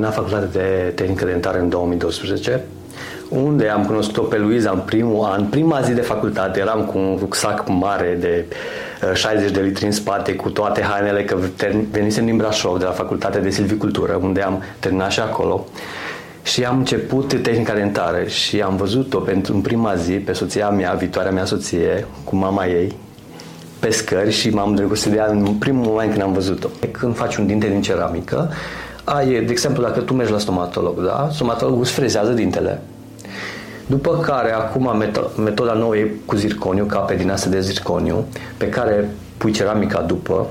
terminat facultatea de tehnică dentară în 2012, unde am cunoscut-o pe Luiza în primul an, prima zi de facultate, eram cu un rucsac mare de 60 de litri în spate, cu toate hainele, că venisem din Brașov, de la facultatea de silvicultură, unde am terminat și acolo. Și am început tehnica dentară și am văzut-o pentru în prima zi pe soția mea, viitoarea mea soție, cu mama ei, pe scări și m-am îndrăgostit de ea în primul moment când am văzut-o. Când faci un dinte din ceramică, ai, de exemplu, dacă tu mergi la stomatolog, da? stomatologul îți frezează dintele. După care, acum, metoda nouă e cu zirconiu, cape din astea de zirconiu, pe care pui ceramica după,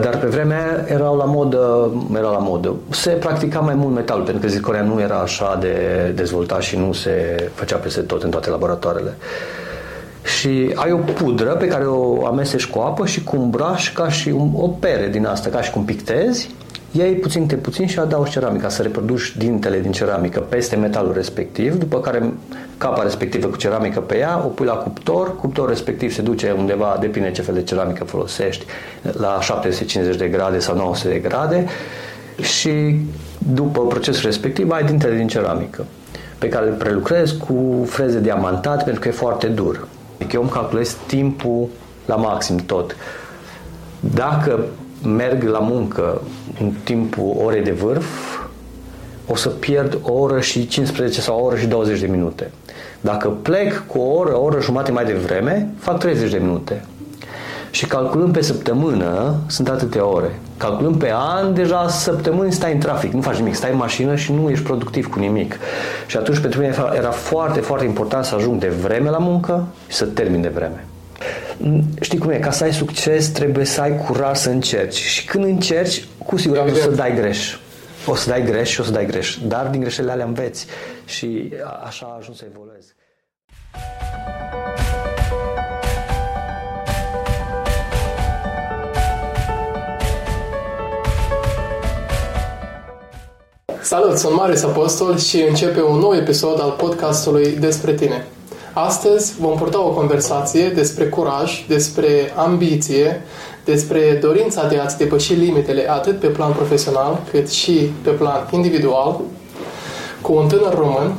dar pe vremea erau la modă, era la modă. Se practica mai mult metal, pentru că zirconia nu era așa de dezvoltat și nu se făcea peste tot în toate laboratoarele. Și ai o pudră pe care o amestești cu apă și cu un braș ca și un, o pere din asta, ca și cum pictezi iei puțin de puțin și adaugi ceramica, să reproduci dintele din ceramică peste metalul respectiv, după care capa respectivă cu ceramică pe ea, o pui la cuptor, cuptorul respectiv se duce undeva, depinde ce fel de ceramică folosești, la 750 de grade sau 900 de grade și după procesul respectiv ai dintele din ceramică pe care îl prelucrezi cu freze diamantate pentru că e foarte dur. Adică eu îmi calculez timpul la maxim tot. Dacă merg la muncă în timpul orei de vârf, o să pierd o oră și 15 sau o oră și 20 de minute. Dacă plec cu o oră, o oră jumate mai devreme, fac 30 de minute. Și calculând pe săptămână, sunt atâtea ore. Calculând pe an, deja săptămâni stai în trafic, nu faci nimic, stai în mașină și nu ești productiv cu nimic. Și atunci pentru mine era foarte, foarte important să ajung de vreme la muncă și să termin de vreme. Știi cum e, ca să ai succes trebuie să ai curaj să încerci și când încerci, cu siguranță o să dai greș. O să dai greș și o să dai greș, dar din greșelile alea înveți și așa a ajuns să evoluezi. Salut, sunt Marius Apostol și începe un nou episod al podcastului Despre tine. Astăzi vom purta o conversație despre curaj, despre ambiție, despre dorința de a-ți depăși limitele atât pe plan profesional cât și pe plan individual cu un tânăr român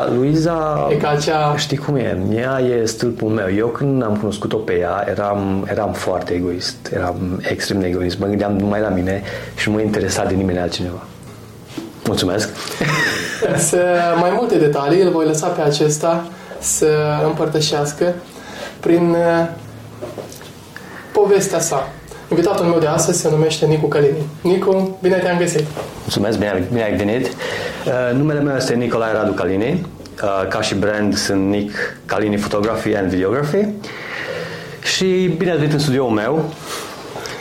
Luiza, E ca acea... știi cum e, ea e stâlpul meu. Eu când am cunoscut-o pe ea, eram, eram foarte egoist, eram extrem de egoist. Mă gândeam numai la mine și nu mă interesa de nimeni altcineva. Mulțumesc! Să mai multe detalii îl voi lăsa pe acesta să împărtășească prin uh, povestea sa. Invitatul meu de astăzi se numește Nicu Calini. Nicu, bine te-am găsit! Mulțumesc, bine, bine ai venit! Uh, numele meu este Nicolae Radu Calini. Uh, ca și brand sunt Nic Calini Photography and Videography. Și bine ați venit în studioul meu.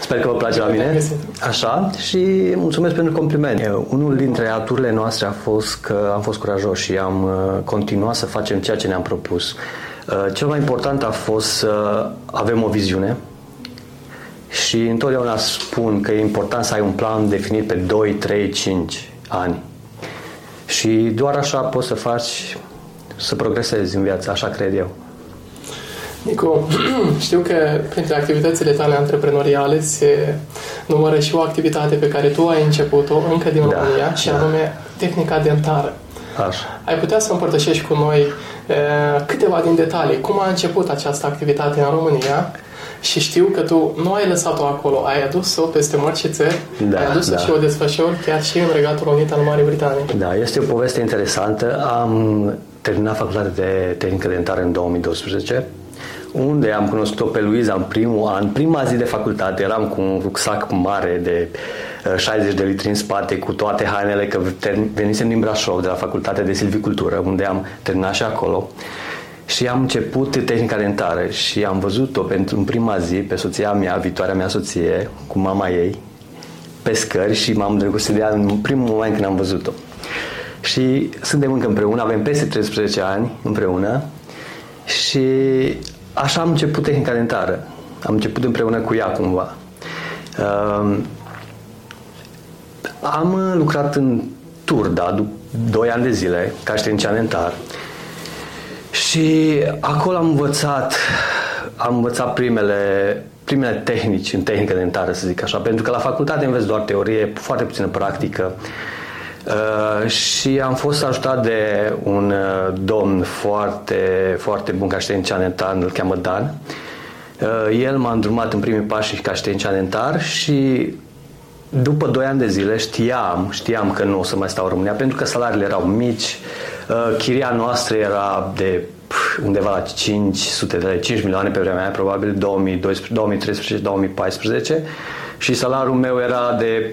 Sper că vă place la mine. Așa. Și mulțumesc pentru compliment. Unul dintre aturile noastre a fost că am fost curajoși și am uh, continuat să facem ceea ce ne-am propus. Cel mai important a fost să avem o viziune, și întotdeauna spun că e important să ai un plan definit pe 2, 3, 5 ani. Și doar așa poți să faci, să progresezi în viață, așa cred eu. Nicu, știu că printre activitățile tale antreprenoriale se numără și o activitate pe care tu ai început-o încă din da, România și da. anume tehnica dentară. Așa. Ai putea să împărtășești cu noi e, câteva din detalii. Cum a început această activitate în România și știu că tu nu ai lăsat-o acolo, ai adus-o peste mărci țări, da, ai adus-o da. și o desfășori chiar și în Regatul Unit al Marii Britanii. Da, este o poveste interesantă. Am terminat facultatea de tehnică dentară în 2012 unde am cunoscut-o pe Luiza în primul an, prima zi de facultate, eram cu un rucsac mare de 60 uh, de litri în spate cu toate hainele, că venisem din Brașov, de la facultatea de silvicultură, unde am terminat și acolo. Și am început tehnica dentară și am văzut-o pentru în prima zi pe soția mea, viitoarea mea soție, cu mama ei, pe scări și m-am îndrăgostit de ea în primul moment când am văzut-o. Și suntem încă împreună, avem peste 13 ani împreună și așa am început tehnica dentară. Am început împreună cu ea cumva. Uh, am lucrat în Turda 2 ani de zile ca științian dentar și acolo am învățat am învățat primele primele tehnici în tehnică dentară, să zic așa, pentru că la facultate înveți doar teorie, foarte puțină practică. Uh, și am fost ajutat de un uh, domn foarte, foarte bun ca științian dentar, îl cheamă Dan. Uh, el m-a îndrumat în primii pași ca științian dentar și după 2 ani de zile știam, știam că nu o să mai stau în România pentru că salariile erau mici, uh, chiria noastră era de undeva la 500 de 5 milioane pe vremea aia, probabil 2013-2014 și salariul meu era de 400-500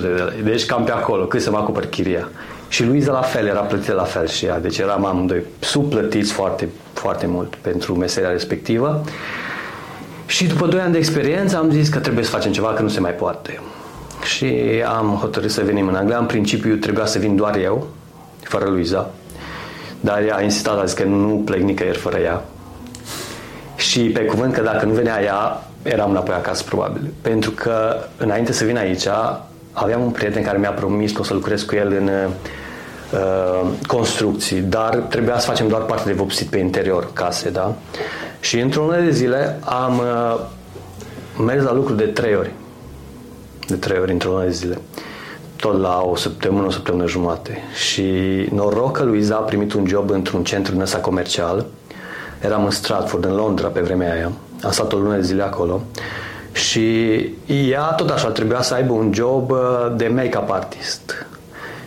de lei. Deci cam pe acolo, cât să mă acopăr chiria. Și Luiza la fel, era plătită la fel și ea. Deci eram amândoi subplătiți foarte, foarte mult pentru meseria respectivă. Și după 2 ani de experiență am zis că trebuie să facem ceva, că nu se mai poate. Și am hotărât să venim în Anglia. În principiu trebuia să vin doar eu, fără Luiza. Dar ea a insistat, a zis că nu plec nicăieri fără ea. Și pe cuvânt că dacă nu venea ea, eram înapoi acasă probabil. Pentru că înainte să vin aici, aveam un prieten care mi-a promis că o să lucrez cu el în uh, construcții, dar trebuia să facem doar parte de vopsit pe interior case, da? Și într-o lună de zile am uh, mers la lucru de trei ori. De trei ori într-o lună de zile. Tot la o săptămână, o săptămână jumate. Și noroc că Luiza a primit un job într-un centru din ăsta comercial. Eram în Stratford, în Londra, pe vremea aia. Am stat o lună de zile acolo. Și ea tot așa trebuia să aibă un job uh, de make-up artist.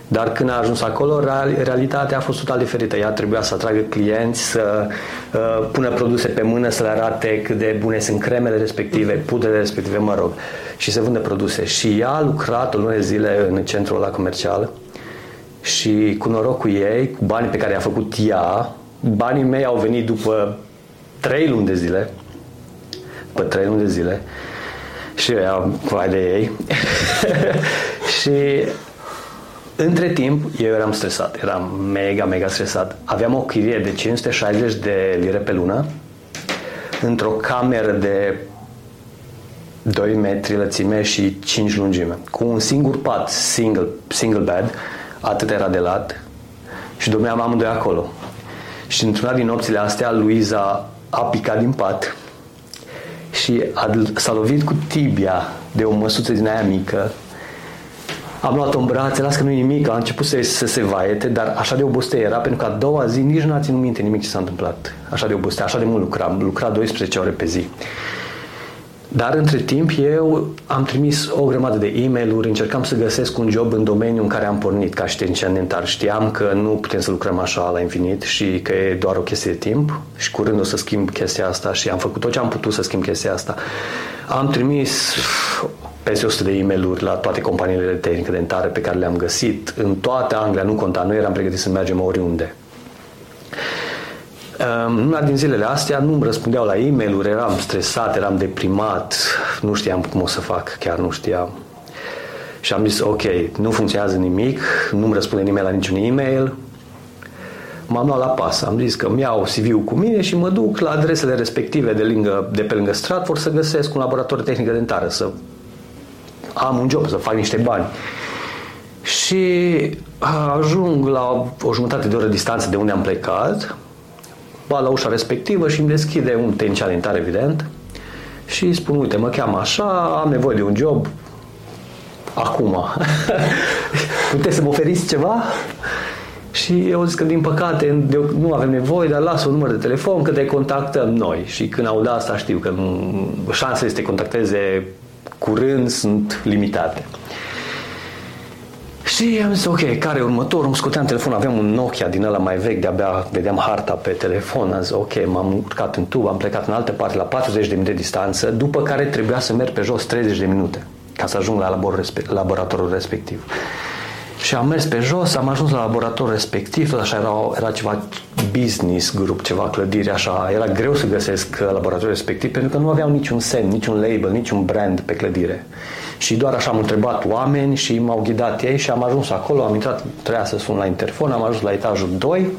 Dar când a ajuns acolo, realitatea a fost total diferită. Ea trebuia să atragă clienți, să uh, pună produse pe mână, să le arate cât de bune sunt cremele respective, pudrele respective, mă rog, și să vândă produse. Și ea a lucrat o lună de zile în centrul ăla comercial și cu norocul ei, cu banii pe care i-a făcut ea, banii mei au venit după trei luni de zile, după trei luni de zile, și eu vai de ei. și între timp, eu eram stresat, eram mega, mega stresat. Aveam o chirie de 560 de lire pe lună într-o cameră de 2 metri lățime și 5 lungime, cu un singur pat, single, single bed, atât era de lat și dormeam amândoi acolo. Și într-una din nopțile astea, Luiza a picat din pat și a, s-a lovit cu tibia de o măsuță din aia mică am luat-o în brațe, las că nu e nimic, a început să, să se vaete, dar așa de obosită era, pentru că a doua zi nici nu a ținut minte nimic ce s-a întâmplat. Așa de obosită, așa de mult lucram, lucra 12 ore pe zi. Dar între timp eu am trimis o grămadă de e mail încercam să găsesc un job în domeniul în care am pornit ca științian dentar. Știam că nu putem să lucrăm așa la infinit și că e doar o chestie de timp și curând o să schimb chestia asta și am făcut tot ce am putut să schimb chestia asta. Am trimis peste 100 de e mail la toate companiile de tehnică dentară pe care le-am găsit. În toată Anglia, nu conta, nu eram pregătit să mergem oriunde. În una din zilele astea nu îmi răspundeau la e mail eram stresat, eram deprimat, nu știam cum o să fac, chiar nu știam. Și am zis, ok, nu funcționează nimic, nu-mi răspunde nimeni la niciun e-mail. M-am luat la pas, am zis că îmi iau CV-ul cu mine și mă duc la adresele respective de, lângă, de pe lângă Stratford să găsesc un laborator de tehnică dentară, să am un job, să fac niște bani. Și ajung la o jumătate de oră distanță de unde am plecat, bat la ușa respectivă și îmi deschide un tehnician dentar, evident, și spun, uite, mă cheamă așa, am nevoie de un job, acum. Puteți să mă oferiți ceva? Și eu zic că din păcate nu avem nevoie, dar las un număr de telefon că te contactăm noi. Și când aud asta știu că nu, șansele să te contacteze curând sunt limitate. Și am zis, ok, care e următorul? Îmi scoteam telefonul, aveam un Nokia din ăla mai vechi, de-abia vedeam harta pe telefon. Am zis, ok, m-am urcat în tub, am plecat în altă parte la 40 de minute distanță, după care trebuia să merg pe jos 30 de minute ca să ajung la laboratorul respectiv. Și am mers pe jos, am ajuns la laboratorul respectiv, tot așa era, era ceva business group, ceva clădire așa. Era greu să găsesc laboratorul respectiv pentru că nu aveau niciun semn, niciun label, niciun brand pe clădire. Și doar așa am întrebat oameni și m-au ghidat ei și am ajuns acolo, am intrat, trebuia să sun la interfon, am ajuns la etajul 2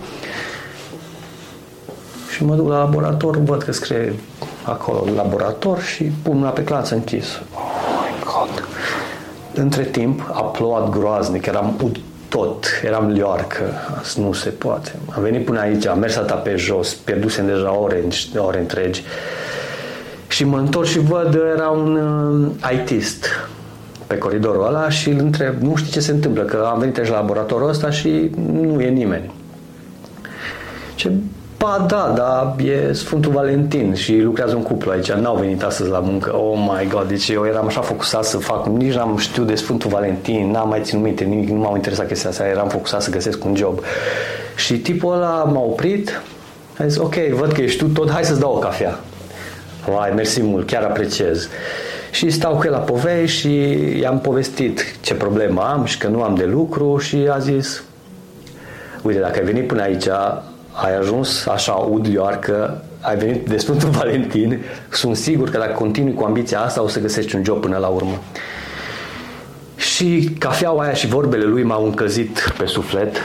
și mă duc la laborator, văd că scrie acolo laborator și pun mâna pe clanță închis. Oh my God! Între timp a plouat groaznic, eram tot, eram lioarcă, nu se poate. Am venit până aici, am mers atâta pe jos, pierdusem deja ore, ore întregi și mă întorc și văd, era un uh, ITist pe coridorul ăla și îl întreb, nu știi ce se întâmplă, că am venit aici la laboratorul ăsta și nu e nimeni. Ce Ba da, da, e Sfântul Valentin și lucrează un cuplu aici, n-au venit astăzi la muncă. Oh my god, deci eu eram așa focusat să fac, nici n-am știut de Sfântul Valentin, n-am mai ținut minte, nimic, nu m-au interesat chestia asta, eram focusat să găsesc un job. Și tipul ăla m-a oprit, a zis, ok, văd că ești tu tot, hai să-ți dau o cafea. Vai, mersi mult, chiar apreciez. Și stau cu el la povei și i-am povestit ce problemă am și că nu am de lucru și a zis, uite, dacă ai venit până aici, ai ajuns așa ud că ai venit de Sfântul Valentin, sunt sigur că dacă continui cu ambiția asta o să găsești un job până la urmă. Și cafeaua aia și vorbele lui m-au încălzit pe suflet,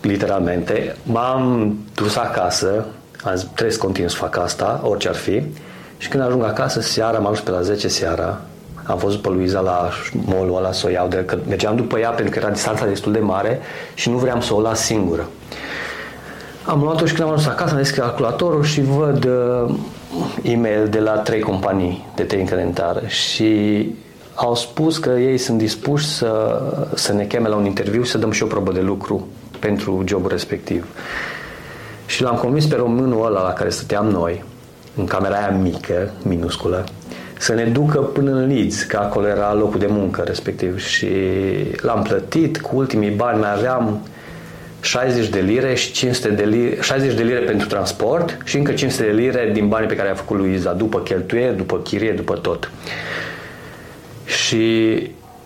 literalmente. M-am dus acasă, am zis, trebuie să continui să fac asta, orice ar fi. Și când ajung acasă, seara, m-am dus pe la 10 seara, am văzut pe Luiza la mall ăla să o iau, de, că mergeam după ea pentru că era distanța destul de mare și nu vreau să o las singură. Am luat-o și când am ajuns acasă, am deschis calculatorul și văd uh, e-mail de la trei companii de tehnică dentară și au spus că ei sunt dispuși să, să ne cheme la un interviu și să dăm și o probă de lucru pentru jobul respectiv. Și l-am convins pe românul ăla la care stăteam noi, în camera aia mică, minusculă, să ne ducă până în Leeds, că acolo era locul de muncă respectiv. Și l-am plătit, cu ultimii bani mai aveam 60 de lire și 500 de lire, 60 de lire pentru transport și încă 500 de lire din banii pe care a făcut Luiza, după cheltuieli, după chirie, după tot. Și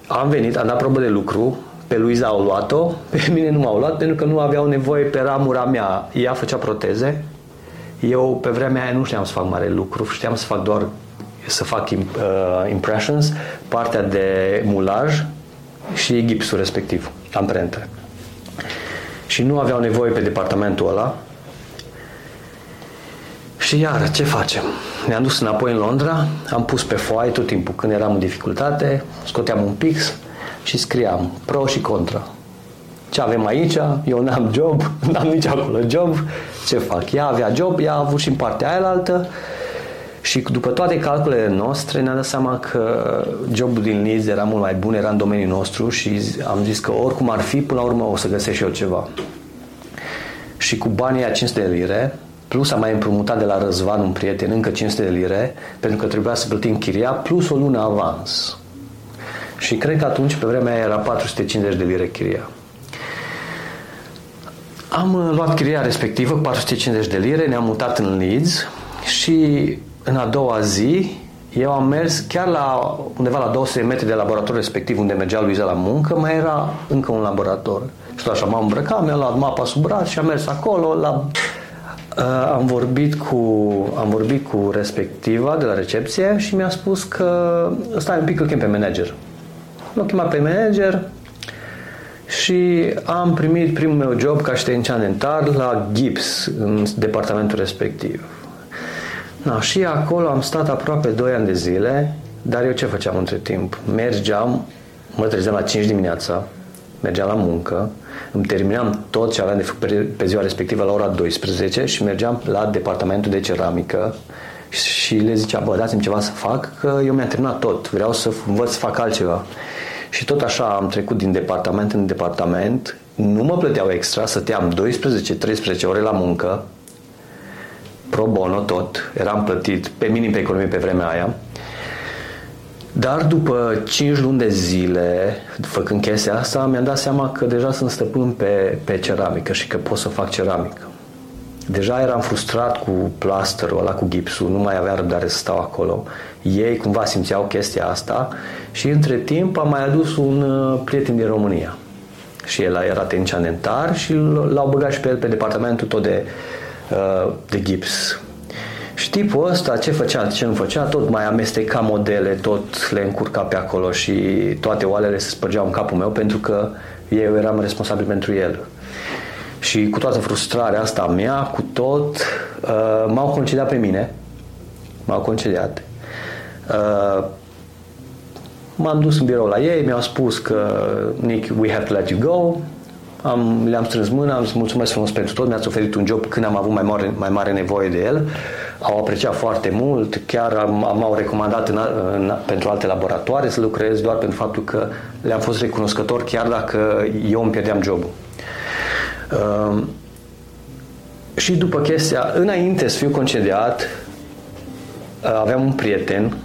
am venit, am dat probă de lucru, pe Luiza au luat-o, pe mine nu m-au luat pentru că nu aveau nevoie pe ramura mea. Ea făcea proteze, eu pe vremea aia nu știam să fac mare lucru, știam să fac doar să fac uh, impressions, partea de mulaj și gipsul respectiv, amprentă și nu aveau nevoie pe departamentul ăla. Și iar, ce facem? Ne-am dus înapoi în Londra, am pus pe foaie tot timpul când eram în dificultate, scoteam un pix și scriam pro și contra. Ce avem aici? Eu n-am job, n-am nici acolo job. Ce fac? Ea avea job, ea a avut și în partea aia altă. Și după toate calculele noastre ne-am dat seama că jobul din Leeds era mult mai bun, era în domeniul nostru și am zis că oricum ar fi, până la urmă o să găsesc și eu ceva. Și cu banii a 500 de lire, plus am mai împrumutat de la Răzvan, un prieten, încă 500 de lire, pentru că trebuia să plătim chiria, plus o lună avans. Și cred că atunci, pe vremea aia, era 450 de lire chiria. Am luat chiria respectivă, 450 de lire, ne-am mutat în Leeds și în a doua zi, eu am mers chiar la undeva la 200 de metri de laborator respectiv unde mergea Luiza la muncă, mai era încă un laborator. Și tot așa m-am îmbrăcat, mi-am luat mapa sub braț și am mers acolo la Uh, am vorbit cu am vorbit cu respectiva de la recepție și mi-a spus că stai un pic, îl chem pe manager. L-am chemat pe manager și am primit primul meu job ca tehnican dentar la Gips în departamentul respectiv. Da, și acolo am stat aproape 2 ani de zile, dar eu ce făceam între timp? Mergeam, mă trezeam la 5 dimineața, mergeam la muncă, îmi terminam tot ce aveam de făcut pe ziua respectivă la ora 12 și mergeam la departamentul de ceramică și le zicea, bă, dați-mi ceva să fac, că eu mi-am terminat tot, vreau să învăț să fac altceva. Și tot așa am trecut din departament în departament, nu mă plăteau extra, stăteam 12-13 ore la muncă, pro bono tot, eram plătit pe minim pe economie pe vremea aia, dar după 5 luni de zile, făcând chestia asta, mi-am dat seama că deja sunt stăpân pe, pe ceramică și că pot să fac ceramică. Deja eram frustrat cu plasterul ăla, cu gipsul, nu mai aveam răbdare să stau acolo. Ei cumva simțeau chestia asta și între timp am mai adus un uh, prieten din România. Și el era tehnician dentar și l-au băgat și pe el pe departamentul tot de, uh, de gips. Și tipul ăsta ce făcea, ce nu făcea, tot mai amesteca modele, tot le încurca pe acolo și toate oalele se spărgeau în capul meu pentru că eu eram responsabil pentru el. Și cu toată frustrarea asta mea, cu tot, uh, m-au concediat pe mine, m-au concediat. Uh, m-am dus în birou la ei, mi-au spus că Nick, we have to let you go, am, le-am strâns mâna, am zis mulțumesc frumos pentru tot, mi-ați oferit un job când am avut mai mare, mai mare nevoie de el. Au apreciat foarte mult, chiar am, m-au recomandat în, în, pentru alte laboratoare să lucrez doar pentru faptul că le-am fost recunoscător chiar dacă eu îmi pierdeam jobul. Uh, și după chestia, înainte să fiu concediat, uh, aveam un prieten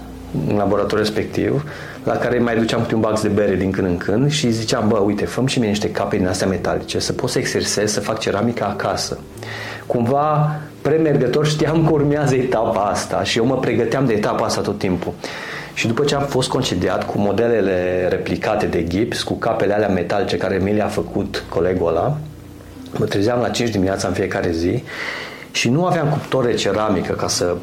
în laboratorul respectiv la care mai duceam câte un bax de bere din când în când și ziceam, bă, uite, făm și mie niște cape din astea metalice, să pot să exersez, să fac ceramica acasă. Cumva, premergător știam că urmează etapa asta și eu mă pregăteam de etapa asta tot timpul. Și după ce am fost concediat cu modelele replicate de gips, cu capele alea metalice care mi le-a făcut colegul ăla, mă trezeam la 5 dimineața în fiecare zi și nu aveam cuptor de ceramică ca să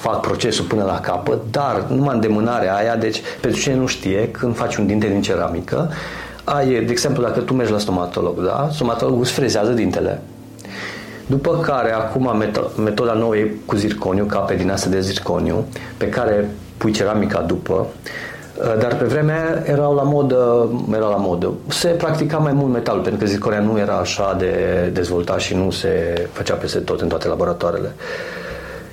fac procesul până la capăt, dar numai îndemânarea aia, deci pentru cine nu știe, când faci un dinte din ceramică, ai, de exemplu, dacă tu mergi la stomatolog, da? Stomatologul îți frezează dintele. După care, acum, metoda nouă e cu zirconiu, cape din asta de zirconiu, pe care pui ceramica după, dar pe vremea erau la modă, era la modă. Se practica mai mult metal, pentru că zirconia nu era așa de dezvoltat și nu se făcea peste tot în toate laboratoarele. Uh,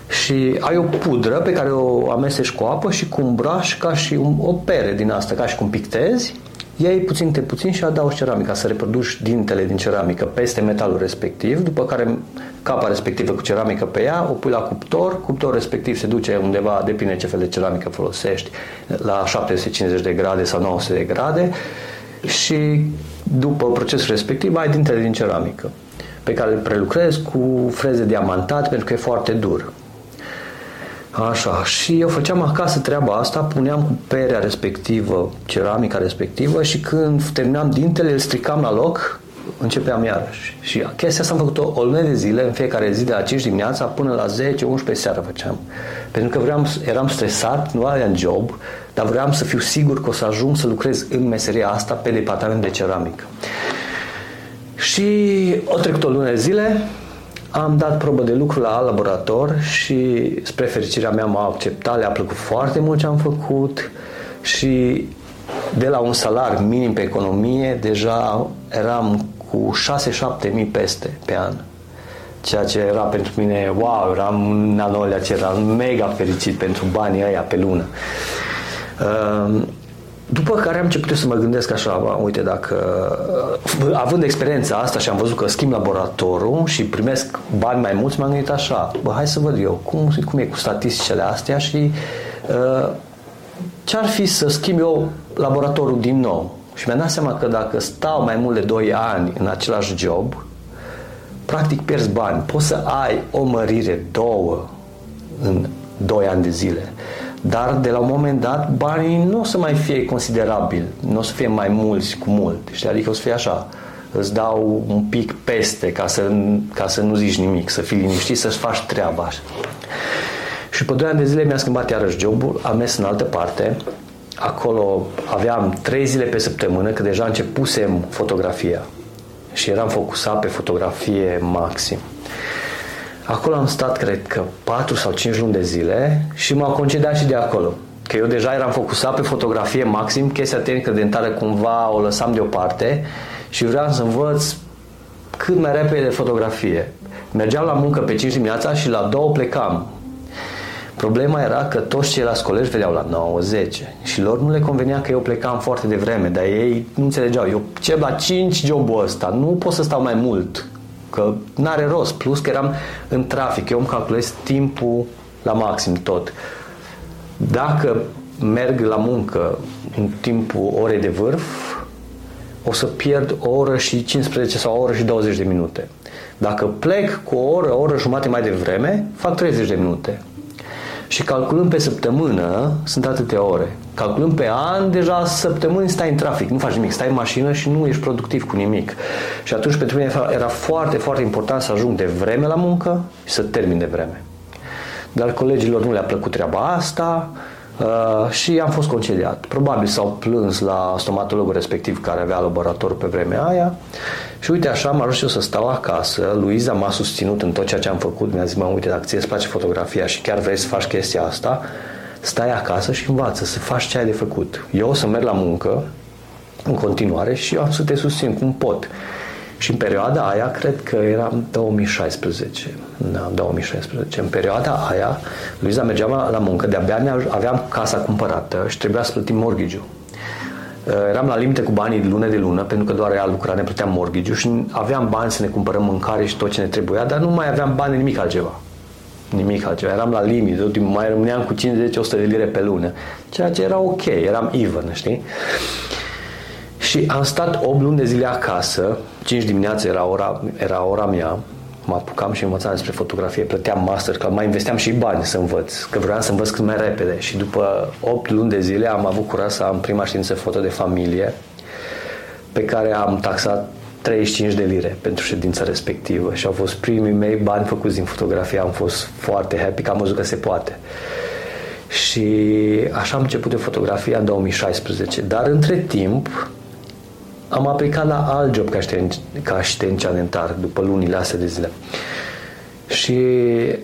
și ai o pudră pe care o amestești cu apă și cu un braș ca și un, o pere din asta, ca și cum pictezi, iei puțin de puțin și adaugi ceramica, să reproduci dintele din ceramică peste metalul respectiv, după care capa respectivă cu ceramică pe ea, o pui la cuptor, cuptorul respectiv se duce undeva, depinde ce fel de ceramică folosești, la 750 de grade sau 900 de grade și după procesul respectiv ai dintele din ceramică pe care îl prelucrezi cu freze diamantate pentru că e foarte dur. Așa, și eu făceam acasă treaba asta, puneam cu perea respectivă, ceramica respectivă și când terminam dintele, îl stricam la loc, începeam iarăși. Și chestia asta am făcut-o o lună de zile, în fiecare zi, de la 5 dimineața până la 10-11 seara făceam. Pentru că vreau, eram stresat, nu aveam job, dar vreau să fiu sigur că o să ajung să lucrez în meseria asta pe departament de ceramică. Și o trecut o lună de zile, am dat probă de lucru la laborator și spre fericirea mea m-a acceptat, le-a plăcut foarte mult ce am făcut și de la un salar minim pe economie deja eram cu 6-7 mii peste pe an. Ceea ce era pentru mine, wow, eram în anul ce era mega fericit pentru banii ăia pe lună. Uh, după care am început să mă gândesc așa, uite, dacă având experiența asta și am văzut că schimb laboratorul și primesc bani mai mulți, m-am gândit așa, bă, hai să văd eu cum, cum e cu statisticile astea și uh, ce ar fi să schimb eu laboratorul din nou. Și mi-am dat seama că dacă stau mai mult de 2 ani în același job, practic pierzi bani. Poți să ai o mărire, două, în 2 ani de zile. Dar de la un moment dat banii nu o să mai fie considerabili, nu o să fie mai mulți cu mult, știi? adică o să fie așa, îți dau un pic peste ca să, ca să nu zici nimic, să fii liniștit, să-ți faci treaba. Și pe 2 ani de zile mi-a schimbat iarăși jobul, am mers în altă parte, acolo aveam 3 zile pe săptămână, că deja începusem fotografia și eram focusat pe fotografie maxim. Acolo am stat, cred că, 4 sau 5 luni de zile și m-au concediat și de acolo. Că eu deja eram focusat pe fotografie maxim, chestia tehnică dentară cumva o lăsam deoparte și vreau să învăț cât mai repede fotografie. Mergeam la muncă pe 5 dimineața și la 2 plecam. Problema era că toți ceilalți colegi vedeau la 9, 10 și lor nu le convenea că eu plecam foarte devreme, dar ei nu înțelegeau. Eu ce la 5 jobul ăsta, nu pot să stau mai mult că n-are rost. Plus că eram în trafic, eu îmi calculez timpul la maxim tot. Dacă merg la muncă în timpul orei de vârf, o să pierd o oră și 15 sau o oră și 20 de minute. Dacă plec cu o oră, o oră jumate mai devreme, fac 30 de minute. Și calculând pe săptămână, sunt atâtea ore. Calculând pe an, deja săptămâni stai în trafic, nu faci nimic, stai în mașină și nu ești productiv cu nimic. Și atunci pentru mine era foarte, foarte important să ajung de vreme la muncă și să termin de vreme. dar colegilor nu le-a plăcut treaba asta uh, și am fost concediat. Probabil s-au plâns la stomatologul respectiv care avea laborator pe vremea aia și uite așa am ajuns eu să stau acasă. Luiza m-a susținut în tot ceea ce am făcut. Mi-a zis, mă, uite, dacă ție îți place fotografia și chiar vrei să faci chestia asta, stai acasă și învață să faci ce ai de făcut. Eu o să merg la muncă în continuare și eu am să te susțin cum pot. Și în perioada aia, cred că era 2016, da, 2016, în perioada aia, Luiza mergea la muncă, de-abia aveam casa cumpărată și trebuia să plătim mortgage uh, Eram la limite cu banii de lună de lună, pentru că doar ea lucra, ne plăteam mortgage și aveam bani să ne cumpărăm mâncare și tot ce ne trebuia, dar nu mai aveam bani nimic altceva. Nimic altceva. Eram la limit, mai rămâneam cu 50-100 de lire pe lună, ceea ce era ok, eram even, știi? Și am stat 8 luni de zile acasă, 5 dimineața era ora, era ora mea, mă apucam și învățam despre fotografie, plăteam master, că mai investeam și bani să învăț, că vreau să învăț cât mai repede. Și după 8 luni de zile am avut curaj să am prima știință foto de familie, pe care am taxat 35 de lire pentru ședința respectivă și au fost primii mei bani făcuți din fotografie. Am fost foarte happy că am văzut că se poate. Și așa am început de fotografia în 2016. Dar între timp, am aplicat la alt job ca, șten, ca asistent calentar după lunile astea de zile. Și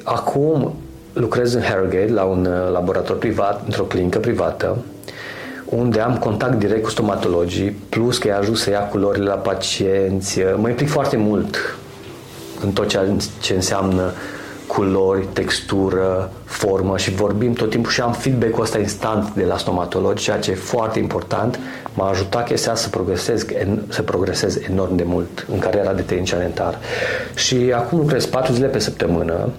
acum lucrez în Harrogate la un uh, laborator privat, într-o clinică privată, unde am contact direct cu stomatologii, plus că i ajuns să ia culorile la pacienți. Mă implic foarte mult în tot ceea ce înseamnă culori, textură, formă și vorbim tot timpul și am feedback-ul ăsta instant de la stomatologi, ceea ce e foarte important. M-a ajutat chestia să progresez, să progresez enorm de mult în cariera de tehnic dentar. Și acum lucrez 4 zile pe săptămână,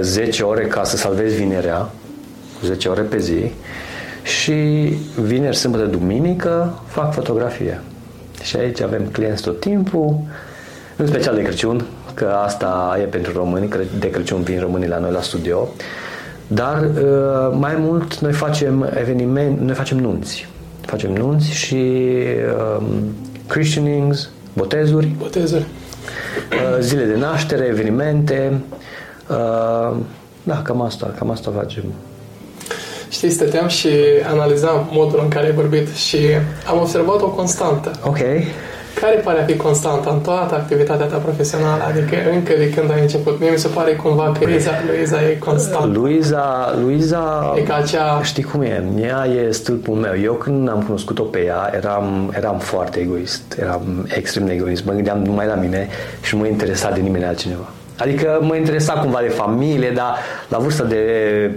10 ore ca să salvez vinerea, 10 ore pe zi și vineri, sâmbătă, duminică fac fotografie. Și aici avem clienți tot timpul, în special de Crăciun, că asta e pentru români, de Crăciun vin românii la noi la studio, dar uh, mai mult noi facem eveniment, noi facem nunți. Facem nunți și um, christenings, botezuri, botezuri. Uh, zile de naștere, evenimente. Uh, da, cam asta, cam asta facem. Știi, stăteam și analizam modul în care ai vorbit și am observat o constantă. Ok. Care pare a fi constanta în toată activitatea ta profesională? Adică încă de când ai început. Mie mi se pare cumva că Luiza, Luiza e constant. Luiza, Luiza e ca acea... știi cum e, ea e stâlpul meu. Eu când am cunoscut-o pe ea, eram, eram foarte egoist. Eram extrem de egoist. Mă gândeam numai la mine și nu mă interesa de nimeni altcineva. Adică mă interesa cumva de familie, dar la vârsta de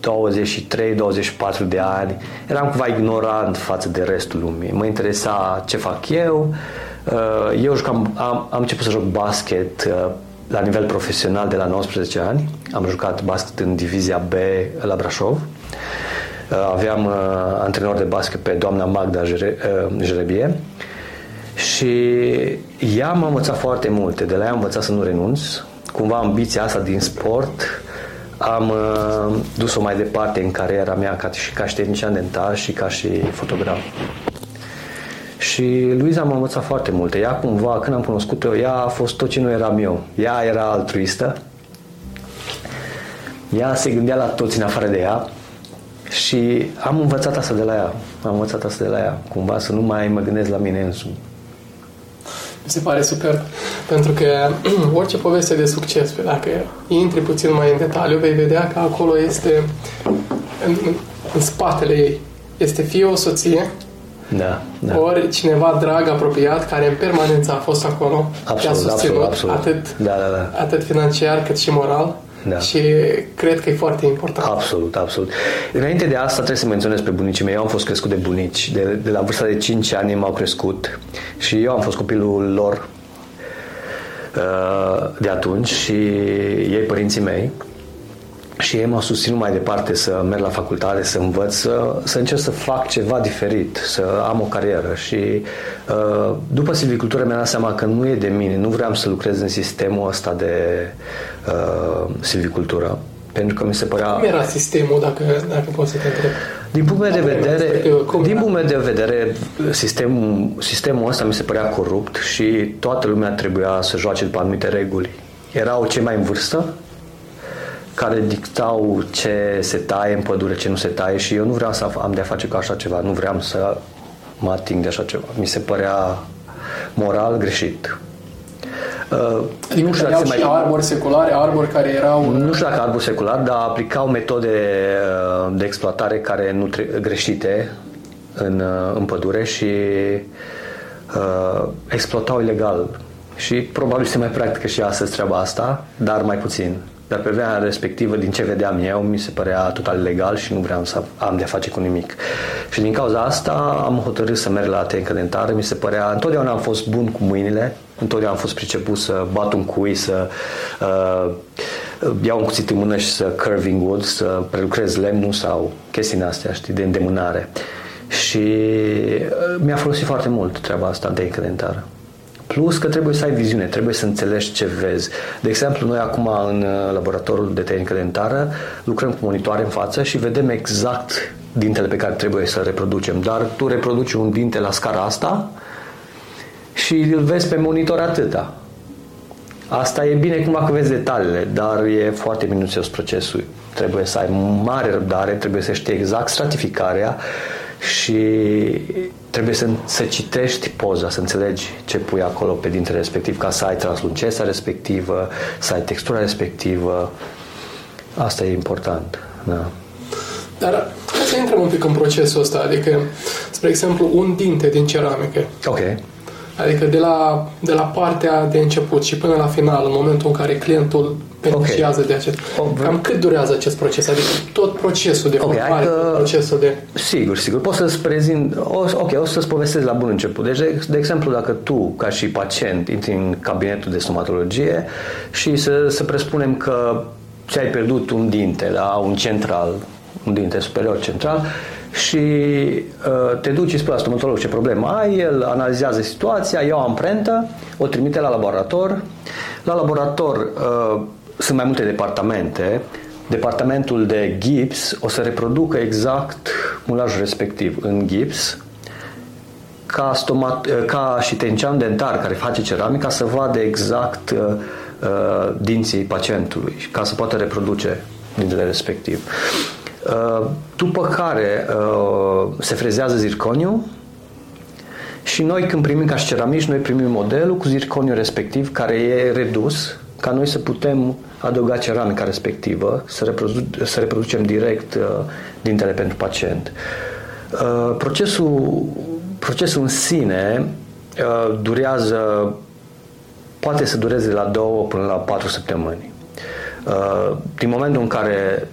23-24 de ani, eram cumva ignorant față de restul lumii. Mă interesa ce fac eu, Uh, eu jucam, am, am început să joc basket uh, la nivel profesional de la 19 ani. Am jucat basket în divizia B la Brașov. Uh, aveam antrenor de basket pe doamna Magda Jerebie și ea m-a învățat foarte multe. De la ea am învățat să nu renunț. Cumva ambiția asta din sport am dus-o mai departe în cariera mea ca și ca și tehnician dentar și ca și fotograf. Și Luiza m-a învățat foarte multe. Ea cumva, când am cunoscut-o, ea a fost tot ce nu eram eu. Ea era altruistă. Ea se gândea la toți în afară de ea. Și am învățat asta de la ea. Am învățat asta de la ea. Cumva să nu mai mă gândesc la mine însumi. Mi se pare super, pentru că orice poveste de succes, dacă intri puțin mai în detaliu, vei vedea că acolo este în, în spatele ei. Este fie o soție da, da. ori cineva drag, apropiat, care în permanență a fost acolo absolut, și a susținut absolut, absolut. Atât, da, da, da. atât financiar cât și moral. Da. Și cred că e foarte important. Absolut, absolut. Înainte de asta trebuie să menționez pe bunicii mei. Eu am fost crescut de bunici. De, de la vârsta de 5 ani m-au crescut și eu am fost copilul lor uh, de atunci și ei părinții mei și ei m-au susținut mai departe să merg la facultate, să învăț, să, să încerc să fac ceva diferit, să am o carieră și uh, după silvicultură mi-am dat seama că nu e de mine, nu vreau să lucrez în sistemul ăsta de uh, silvicultură pentru că mi se părea... Cum era sistemul, dacă, dacă poți să te întreb? Din punct de vedere, din punct de vedere sistemul, sistemul ăsta mi se părea corupt și toată lumea trebuia să joace după anumite reguli. Erau cei mai în vârstă, care dictau ce se taie în pădure, ce nu se taie și eu nu vreau să am de-a face cu așa ceva, nu vreau să mă ating de așa ceva. Mi se părea moral greșit. Uh, adică nu știu dacă se mai... arbori seculare, arbori care erau... Nu știu dacă arbori seculari, dar aplicau metode uh, de exploatare care nu tre- greșite în, uh, în pădure și uh, exploatau ilegal. Și probabil se mai practică și astăzi treaba asta, dar mai puțin. Dar pe vremea respectivă, din ce vedeam eu, mi se părea total legal și nu vreau să am de-a face cu nimic. Și din cauza asta am hotărât să merg la tehnică dentară. Mi se părea, întotdeauna am fost bun cu mâinile, întotdeauna am fost priceput să bat un cui, să uh, iau un cuțit în mână și să curving wood, să prelucrez lemnul sau chestiile astea, știi, de îndemânare. Și uh, mi-a folosit foarte mult treaba asta de dentară. Plus că trebuie să ai viziune, trebuie să înțelegi ce vezi. De exemplu, noi acum în uh, laboratorul de tehnică dentară lucrăm cu monitoare în față și vedem exact dintele pe care trebuie să reproducem. Dar tu reproduci un dinte la scara asta și îl vezi pe monitor atâta. Asta e bine cumva că vezi detaliile, dar e foarte minuțios procesul. Trebuie să ai mare răbdare, trebuie să știi exact stratificarea și trebuie să, să citești poza, să înțelegi ce pui acolo pe dintre respectiv ca să ai translucența respectivă, să ai textura respectivă. Asta e important. Da. Dar hai să intrăm un pic în procesul ăsta, adică, spre exemplu, un dinte din ceramică. Ok. Adică de la, de la partea de început și până la final, în momentul în care clientul beneficiază okay. de acest... Cam cât durează acest proces? Adică tot procesul de formare, okay, tot procesul de... Sigur, sigur. Pot să-ți prezint... O, ok, o să-ți povestesc la bun început. Deci, de, de exemplu, dacă tu, ca și pacient, intri în cabinetul de stomatologie și să, să presupunem că ți-ai pierdut un dinte, da? un central, un dinte superior central și uh, te duci și spui la stomatolog ce problemă ai, el analizează situația, ia o amprentă, o trimite la laborator. La laborator uh, sunt mai multe departamente. Departamentul de gips o să reproducă exact mulajul respectiv în gips ca, stomat, uh, ca și tencean dentar care face ceramica să vadă exact uh, uh, dinții pacientului ca să poată reproduce dintele respectiv. Uh, după care uh, se frezează zirconiu și noi când primim ca și ceramici, noi primim modelul cu zirconiu respectiv care e redus ca noi să putem adăuga ceramica respectivă, să, reprodu- să reproducem direct uh, dintele pentru pacient. Procesul, procesul în sine durează, poate să dureze de la două până la patru săptămâni. Din momentul în care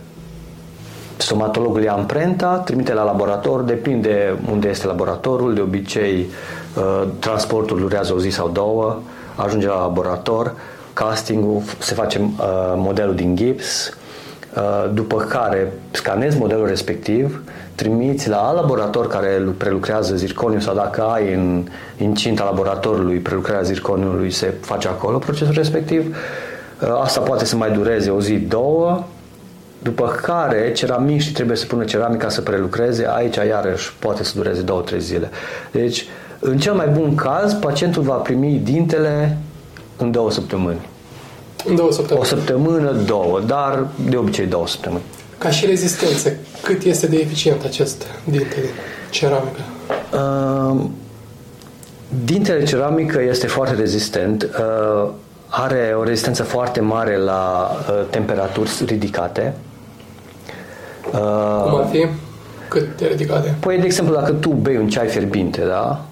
stomatologul ia amprenta, trimite la laborator, depinde unde este laboratorul, de obicei uh, transportul durează o zi sau două, ajunge la laborator, castingul, se face uh, modelul din gips, uh, după care scanezi modelul respectiv, trimiți la alt laborator care prelucrează zirconiu sau dacă ai în incinta laboratorului prelucrarea zirconiului se face acolo procesul respectiv. Asta poate să mai dureze o zi, două, după care ceramiștii trebuie să pună ceramica să prelucreze, aici iarăși poate să dureze două, trei zile. Deci, în cel mai bun caz, pacientul va primi dintele în două săptămâni. În două săptămâni. O săptămână, două, dar de obicei două săptămâni. Ca și rezistență, cât este de eficient acest dinte de ceramică? Uh, dintele ceramică este foarte rezistent. Uh, are o rezistență foarte mare la uh, temperaturi ridicate. Uh, Cum ar fi? Cât de ridicate? Păi, de exemplu, dacă tu bei un ceai fierbinte, da?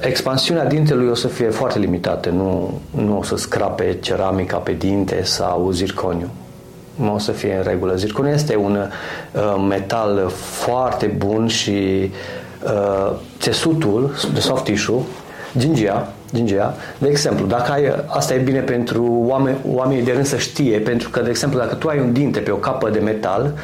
Expansiunea dintelui o să fie foarte limitată, nu, nu o să scrape ceramica pe dinte sau zirconiu. Nu o să fie în regulă. Zirconiu este un uh, metal foarte bun și uh, țesutul de soft tissue, gingia, gingia, de exemplu, dacă ai, asta e bine pentru oameni, oamenii de rând să știe, pentru că, de exemplu, dacă tu ai un dinte pe o capă de metal,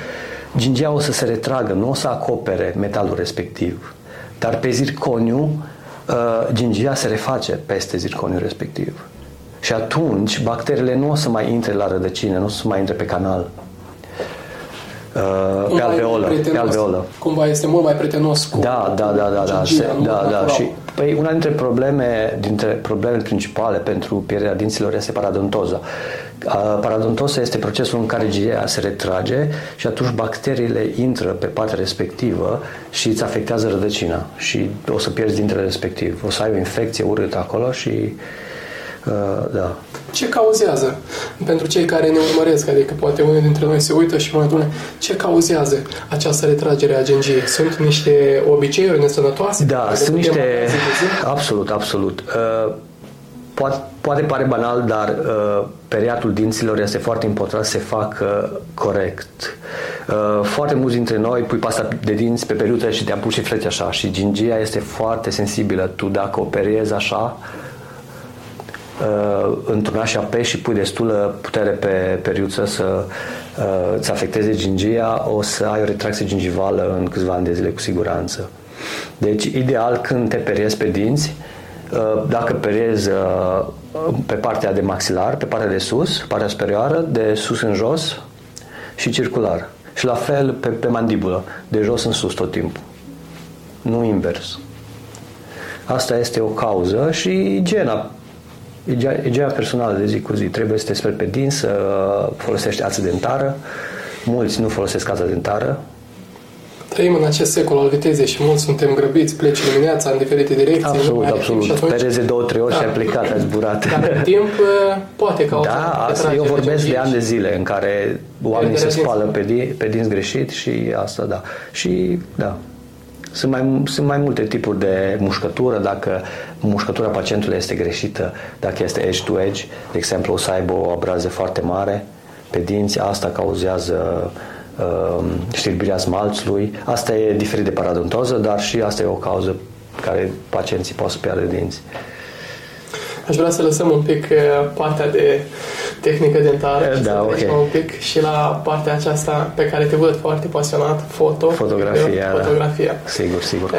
gingia o să se retragă, nu o să acopere metalul respectiv. Dar pe zirconiu, uh, gingia se reface peste zirconiu respectiv. Și atunci, bacteriile nu o să mai intre la rădăcină, nu o să mai intre pe canal. Uh, pe alveolă, pe alveolă. Cumva este mult mai prietenos cu Da, da, da, da, da, se, da, da, și Păi una dintre probleme, dintre probleme principale pentru pierderea dinților este paradontoza. Paradontoza este procesul în care gingia se retrage și atunci bacteriile intră pe partea respectivă și îți afectează rădăcina și o să pierzi dintre respectiv. O să ai o infecție urâtă acolo și uh, da. Ce cauzează? Pentru cei care ne urmăresc, adică poate unul dintre noi se uită și mă adune, ce cauzează această retragere a gengiei? Sunt niște obiceiuri nesănătoase? Da, sunt niște... Absolut, absolut. Uh, poate, poate pare banal, dar uh, periatul dinților este foarte important să se facă corect. Uh, foarte mulți dintre noi pui pasta de dinți pe periuță și te apuci și freci așa și gingia este foarte sensibilă. Tu dacă operezi așa, uh, într-una și apeși și pui destulă putere pe periuță să uh, îți afecteze gingia, o să ai o retracție gingivală în câțiva ani de zile cu siguranță. Deci, ideal, când te periezi pe dinți, uh, dacă periezi uh, pe partea de maxilar, pe partea de sus, partea superioară, de sus în jos și circular. Și la fel pe, pe mandibulă, de jos în sus tot timpul. Nu invers. Asta este o cauză și igiena Igiena personală de zi cu zi. Trebuie să te speli pe din, să folosești ață dentară. Mulți nu folosesc ață dentară. Trăim în acest secol al vitezei și mulți suntem grăbiți, pleci dimineața în diferite direcții. Absolut, absolut. Atunci... Pereze două, trei ori da. și ai plecat, ai zburat. Dar în timp poate ca Da, asta eu vorbesc de ani de zile în care oamenii se spală pe, din, pe dinți greșit și asta, da. Și, da, sunt mai, sunt mai multe tipuri de mușcătură, dacă mușcătura pacientului este greșită, dacă este edge-to-edge, de exemplu, o să aibă o abrază foarte mare pe dinți, asta cauzează uh, știrbirea smalțului. Asta e diferit de paradontoză, dar și asta e o cauză care pacienții pot să piardă dinți. Aș vrea să lăsăm un pic uh, partea de tehnică dentară da, să okay. un pic și la partea aceasta pe care te văd foarte pasionat, foto. Fotografia, fotografia. Da. Sigur, sigur. Uh,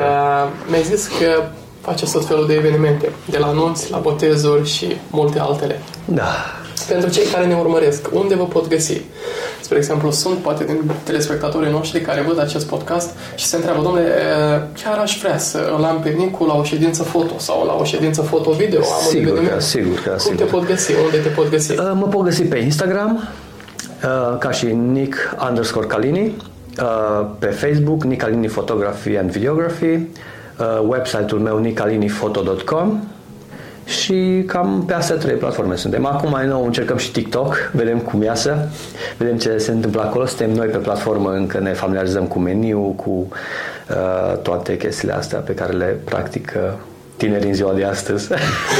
mi-ai zis că faceți tot felul de evenimente, de la anunți, la botezuri și multe altele. Da. Pentru cei care ne urmăresc, unde vă pot găsi? Spre exemplu, sunt poate din telespectatorii noștri care văd acest podcast și se întreabă, domnule, chiar aș vrea să îl am pe Nicu la o ședință foto sau la o ședință foto-video. Am sigur, un că, sigur, că, Cum sigur. te pot găsi? Unde te pot găsi? Uh, mă pot găsi pe Instagram, uh, ca și Nick underscore Calini, uh, pe Facebook, Nick Calini Photography and Videography, website-ul meu nicalinifoto.com și cam pe astea trei platforme suntem. Acum mai nou încercăm și TikTok, vedem cum iasă, vedem ce se întâmplă acolo. Suntem noi pe platformă, încă ne familiarizăm cu meniu, cu uh, toate chestiile astea pe care le practică tineri în ziua de astăzi.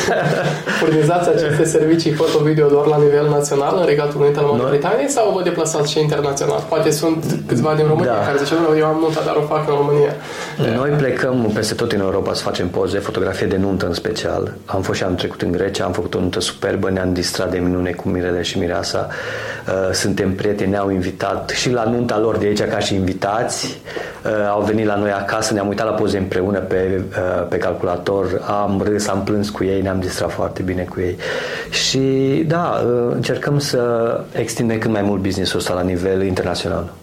Furnizați aceste servicii foto-video doar la nivel național, în Regatul Unit al Marii Britaniei sau vă deplasați și internațional? Poate sunt câțiva din România da. care zice, eu am nunta, dar o fac în România. Noi plecăm peste tot în Europa să facem poze, fotografie de nuntă în special. Am fost și am trecut în Grecia, am făcut o nuntă superbă, ne-am distrat de minune cu Mirele și Mireasa. Uh, suntem prieteni, ne-au invitat și la nunta lor de aici ca și invitați. Uh, au venit la noi acasă, ne-am uitat la poze împreună pe, uh, pe calculator lor, am râs, am plâns cu ei, ne-am distrat foarte bine cu ei. Și da, încercăm să extindem cât mai mult business-ul ăsta la nivel internațional.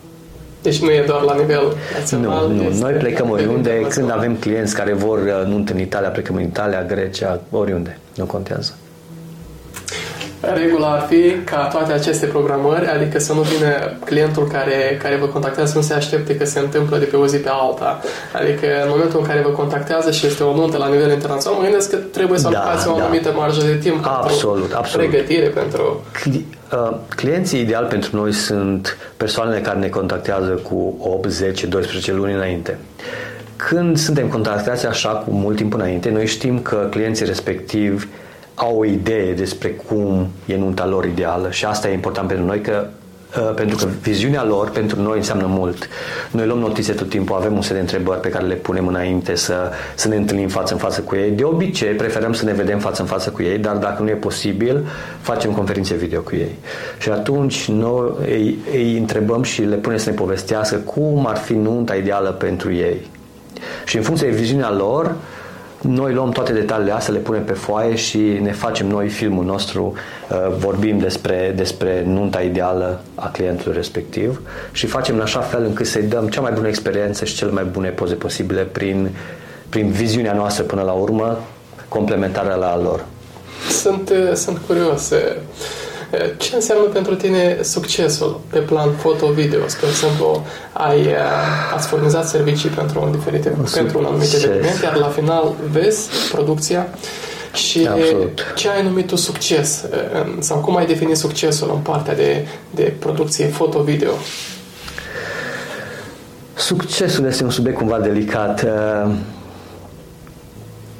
Deci nu e doar la nivel național. Nu, nu. Noi plecăm oriunde. Când avem clienți care vor uh, nunt în Italia, plecăm în Italia, Grecia, oriunde. Nu contează. Regula ar fi ca toate aceste programări, adică să nu vină clientul care, care vă contactează să nu se aștepte că se întâmplă de pe o zi pe alta. Adică în momentul în care vă contactează și este o nuntă la nivel internațional, mă gândesc că trebuie să da, alocați da, o anumită da. marjă de timp absolut, pentru absolut. pregătire, pentru... Cli- uh, clienții ideal pentru noi sunt persoanele care ne contactează cu 8, 10, 12 luni înainte. Când suntem contactați așa cu mult timp înainte, noi știm că clienții respectivi au o idee despre cum e nunta lor ideală și asta e important pentru noi că uh, pentru că viziunea lor pentru noi înseamnă mult. Noi luăm notițe tot timpul, avem un set de întrebări pe care le punem înainte să, să ne întâlnim față în față cu ei. De obicei, preferăm să ne vedem față în față cu ei, dar dacă nu e posibil, facem conferințe video cu ei. Și atunci noi îi, îi întrebăm și le punem să ne povestească cum ar fi nunta ideală pentru ei. Și în funcție de viziunea lor, uh, noi luăm toate detaliile astea, le punem pe foaie și ne facem noi filmul nostru, uh, vorbim despre, despre nunta ideală a clientului respectiv și facem în așa fel încât să-i dăm cea mai bună experiență și cele mai bune poze posibile prin prin viziunea noastră până la urmă, complementarea la lor. Sunt, uh, sunt curios. Uh, ce înseamnă pentru tine succesul pe plan foto-video? Spre exemplu, ai, ați furnizat servicii pentru un, diferite, Succes. pentru un anumit eveniment, iar la final vezi producția și Absolut. ce ai numit tu succes? Sau cum ai definit succesul în partea de, de producție foto-video? Succesul este un subiect cumva delicat.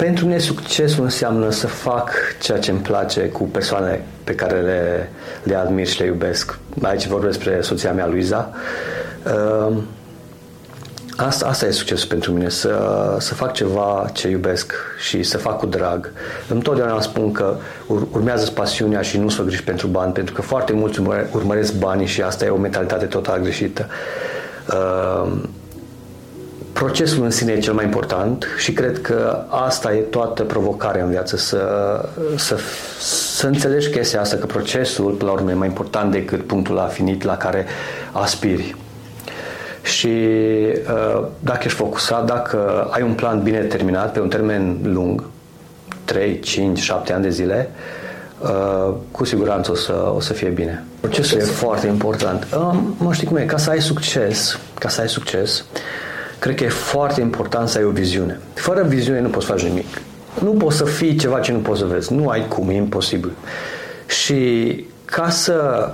Pentru mine succesul înseamnă să fac ceea ce îmi place cu persoanele pe care le, le admir și le iubesc. Aici vorbesc despre soția mea, Luiza. Asta, asta e succesul pentru mine, să, să fac ceva ce iubesc și să fac cu drag. Întotdeauna spun că urmează pasiunea și nu să o griji pentru bani, pentru că foarte mulți urmăresc banii și asta e o mentalitate total greșită. Uh, procesul în sine e cel mai important și cred că asta e toată provocarea în viață, să, să, să înțelegi chestia asta, că procesul, până la urmă, e mai important decât punctul la finit la care aspiri. Și uh, dacă ești focusat, dacă ai un plan bine terminat pe un termen lung, 3, 5, 7 ani de zile, uh, cu siguranță o să, o să fie bine. Procesul e foarte important. Uh, mă știi cum e, ca să ai succes, ca să ai succes, cred că e foarte important să ai o viziune. Fără viziune nu poți face nimic. Nu poți să fii ceva ce nu poți să vezi. Nu ai cum, e imposibil. Și ca să,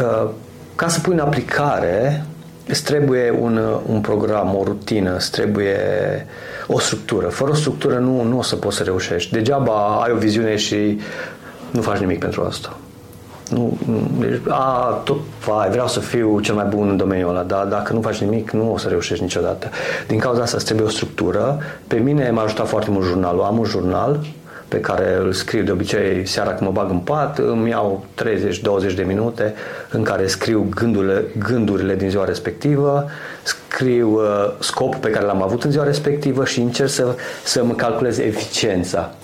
uh, ca să pui în aplicare îți trebuie un, un program, o rutină, îți trebuie o structură. Fără o structură nu, nu o să poți să reușești. Degeaba ai o viziune și nu faci nimic pentru asta. Nu, deci, a, tot, vai, vreau să fiu cel mai bun în domeniul ăla, dar dacă nu faci nimic, nu o să reușești niciodată. Din cauza asta îți trebuie o structură. Pe mine m-a ajutat foarte mult jurnalul. Am un jurnal pe care îl scriu de obicei seara când mă bag în pat, îmi iau 30-20 de minute în care scriu gândurile, gândurile din ziua respectivă, scriu uh, scopul pe care l-am avut în ziua respectivă și încerc să, să mă calculez eficiența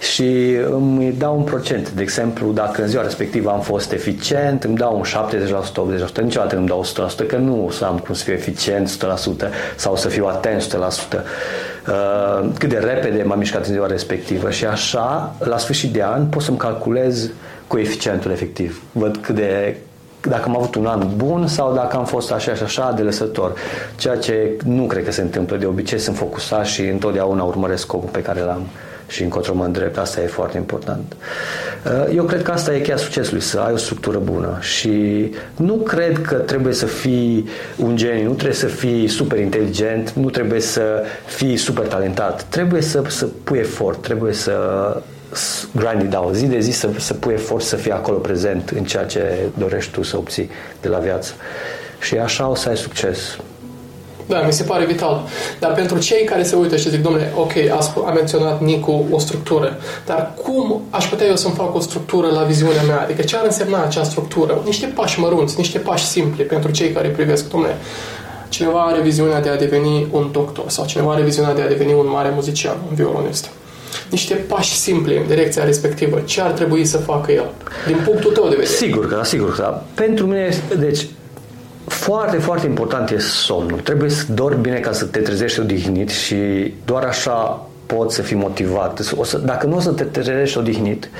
și îmi dau un procent. De exemplu, dacă în ziua respectivă am fost eficient, îmi dau un 70%, 80%, niciodată nu îmi dau 100%, că nu să am cum să fiu eficient 100% sau să fiu atent 100%. Uh, cât de repede m-am mișcat în ziua respectivă și așa, la sfârșit de an, pot să-mi calculez coeficientul efectiv. Văd cât de dacă am avut un an bun sau dacă am fost așa și așa de lăsător. Ceea ce nu cred că se întâmplă. De obicei sunt focusat și întotdeauna urmăresc scopul pe care l-am și încotro mă îndrept. Asta e foarte important. Uh, eu cred că asta e cheia succesului, să ai o structură bună și nu cred că trebuie să fii un geniu, nu trebuie să fii super inteligent, nu trebuie să fii super talentat. Trebuie să, să pui efort, trebuie să grind it out, zi de zi să, să pui efort să fii acolo prezent în ceea ce dorești tu să obții de la viață. Și așa o să ai succes. Da, mi se pare vital. Dar pentru cei care se uită și zic, domnule, ok, a menționat Nicu o structură, dar cum aș putea eu să-mi fac o structură la viziunea mea? Adică ce ar însemna acea structură? Niște pași mărunți, niște pași simpli pentru cei care privesc, domnule, cineva are viziunea de a deveni un doctor sau cineva are viziunea de a deveni un mare muzician, un violonist niște pași simpli în direcția respectivă. Ce ar trebui să facă el? Din punctul tău de vedere. Sigur că da, sigur că da. Pentru mine, deci, foarte, foarte important e somnul. Trebuie să dormi bine ca să te trezești odihnit și doar așa poți să fii motivat. O să, dacă nu o să te trezești odihnit,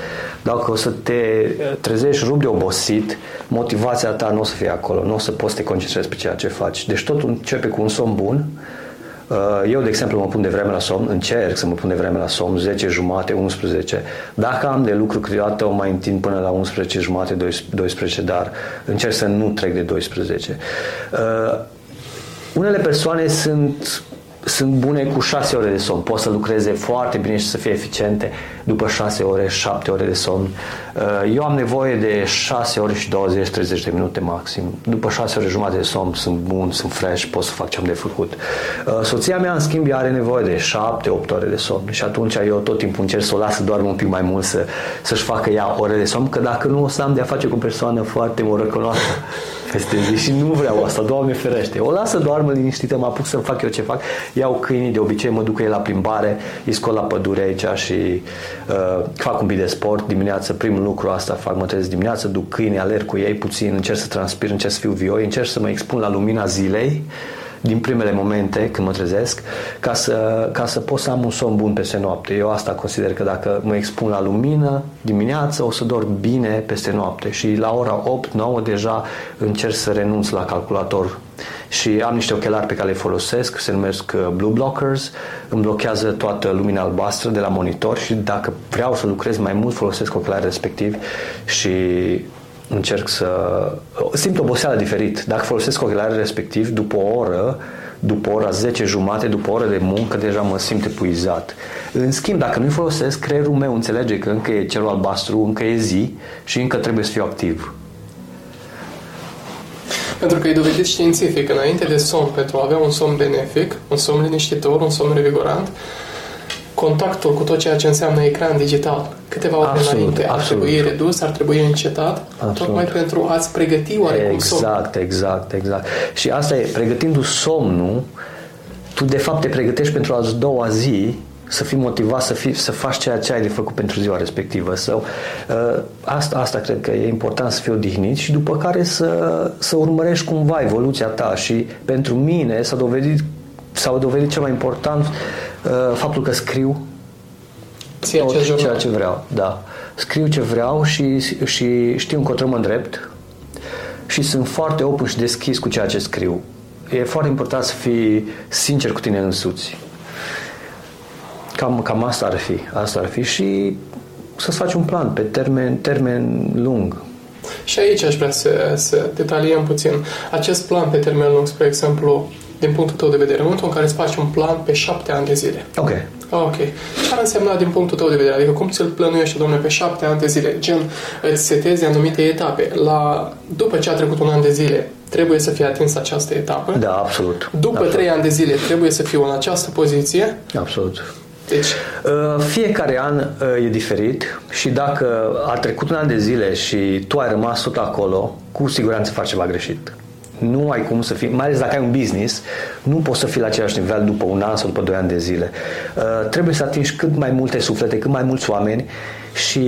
dacă o să te trezești rup de obosit, motivația ta nu o să fie acolo, nu o să poți să te concentrezi pe ceea ce faci. Deci totul începe cu un somn bun, Uh, eu, de exemplu, mă pun de vreme la somn, încerc să mă pun de vreme la somn, 10 jumate, 11. Dacă am de lucru, câteodată o mai întind până la 11 jumate, 12, dar încerc să nu trec de 12. Uh, unele persoane sunt sunt bune cu 6 ore de somn. Pot să lucreze foarte bine și să fie eficiente după 6 ore, 7 ore de somn. Uh, eu am nevoie de 6 ore și 20-30 de minute maxim. După 6 ore jumate de somn sunt bun, sunt fresh, pot să fac ce am de făcut. Uh, soția mea, în schimb, are nevoie de 7-8 ore de somn și atunci eu tot timpul încerc să o las să doarmă un pic mai mult, să, să-și facă ea ore de somn, că dacă nu o să am de a face cu o persoană foarte morăcănoasă peste zi și nu vreau asta, Doamne ferește. O lasă doarmă liniștită, mă apuc să fac eu ce fac, iau câinii, de obicei mă duc cu ei la plimbare, îi scol la pădure aici și uh, fac un pic de sport. Dimineața, primul lucru asta fac, mă trezesc dimineața, duc câini, alerg cu ei puțin, încerc să transpir, încerc să fiu vioi, încerc să mă expun la lumina zilei din primele momente când mă trezesc ca să, ca să pot să am un somn bun peste noapte. Eu asta consider că dacă mă expun la lumină dimineață o să dorm bine peste noapte. Și la ora 8-9 deja încerc să renunț la calculator. Și am niște ochelari pe care le folosesc, se numesc uh, Blue Blockers, îmi blochează toată lumina albastră de la monitor și dacă vreau să lucrez mai mult folosesc ochelari respectiv și încerc să... Simt oboseală diferit. Dacă folosesc ochelari respectiv, după o oră, după ora 10 jumate, după o oră de muncă, deja mă simt epuizat. În schimb, dacă nu-i folosesc, creierul meu înțelege că încă e cerul albastru, încă e zi și încă trebuie să fiu activ. Pentru că e dovedit științific, înainte de somn, pentru a avea un somn benefic, un somn liniștitor, un somn revigorant, contactul cu tot ceea ce înseamnă ecran digital, câteva ore absolut, înainte, absolut. ar trebui redus, ar trebui încetat, absolut. tocmai pentru a-ți pregăti oarecum exact, somn. Exact, exact, exact. Și asta e, pregătindu somnul, tu de fapt te pregătești pentru a doua zi să fii motivat să, fii, să faci ceea ce ai de făcut pentru ziua respectivă. So, uh, asta, asta cred că e important să fii odihnit și după care să, să urmărești cumva evoluția ta și pentru mine s-a dovedit, s-a dovedit cel mai important uh, faptul că scriu Ție ce ceea ce vreau. Da. Scriu ce vreau și, și știu încotro mă îndrept și sunt foarte open și deschis cu ceea ce scriu. E foarte important să fii sincer cu tine însuți. Cam, cam asta ar fi. Asta ar fi și să-ți faci un plan pe termen, termen lung. Și aici aș vrea să, să detaliem puțin. Acest plan pe termen lung, spre exemplu, din punctul tău de vedere, în momentul în care îți faci un plan pe șapte ani de zile. Ok. Ok. Ce ar însemna din punctul tău de vedere? Adică cum ți-l plănuiești, domnule, pe șapte ani de zile? Gen, îți setezi anumite etape. La, după ce a trecut un an de zile, trebuie să fie atins această etapă. Da, absolut. După absolut. trei ani de zile, trebuie să fiu în această poziție. Absolut. Deci... Uh, fiecare an uh, e diferit și dacă a trecut un an de zile și tu ai rămas tot acolo, cu siguranță faci ceva greșit. Nu ai cum să fii, mai ales dacă ai un business, nu poți să fii la același nivel după un an sau după doi ani de zile. Uh, trebuie să atingi cât mai multe suflete, cât mai mulți oameni și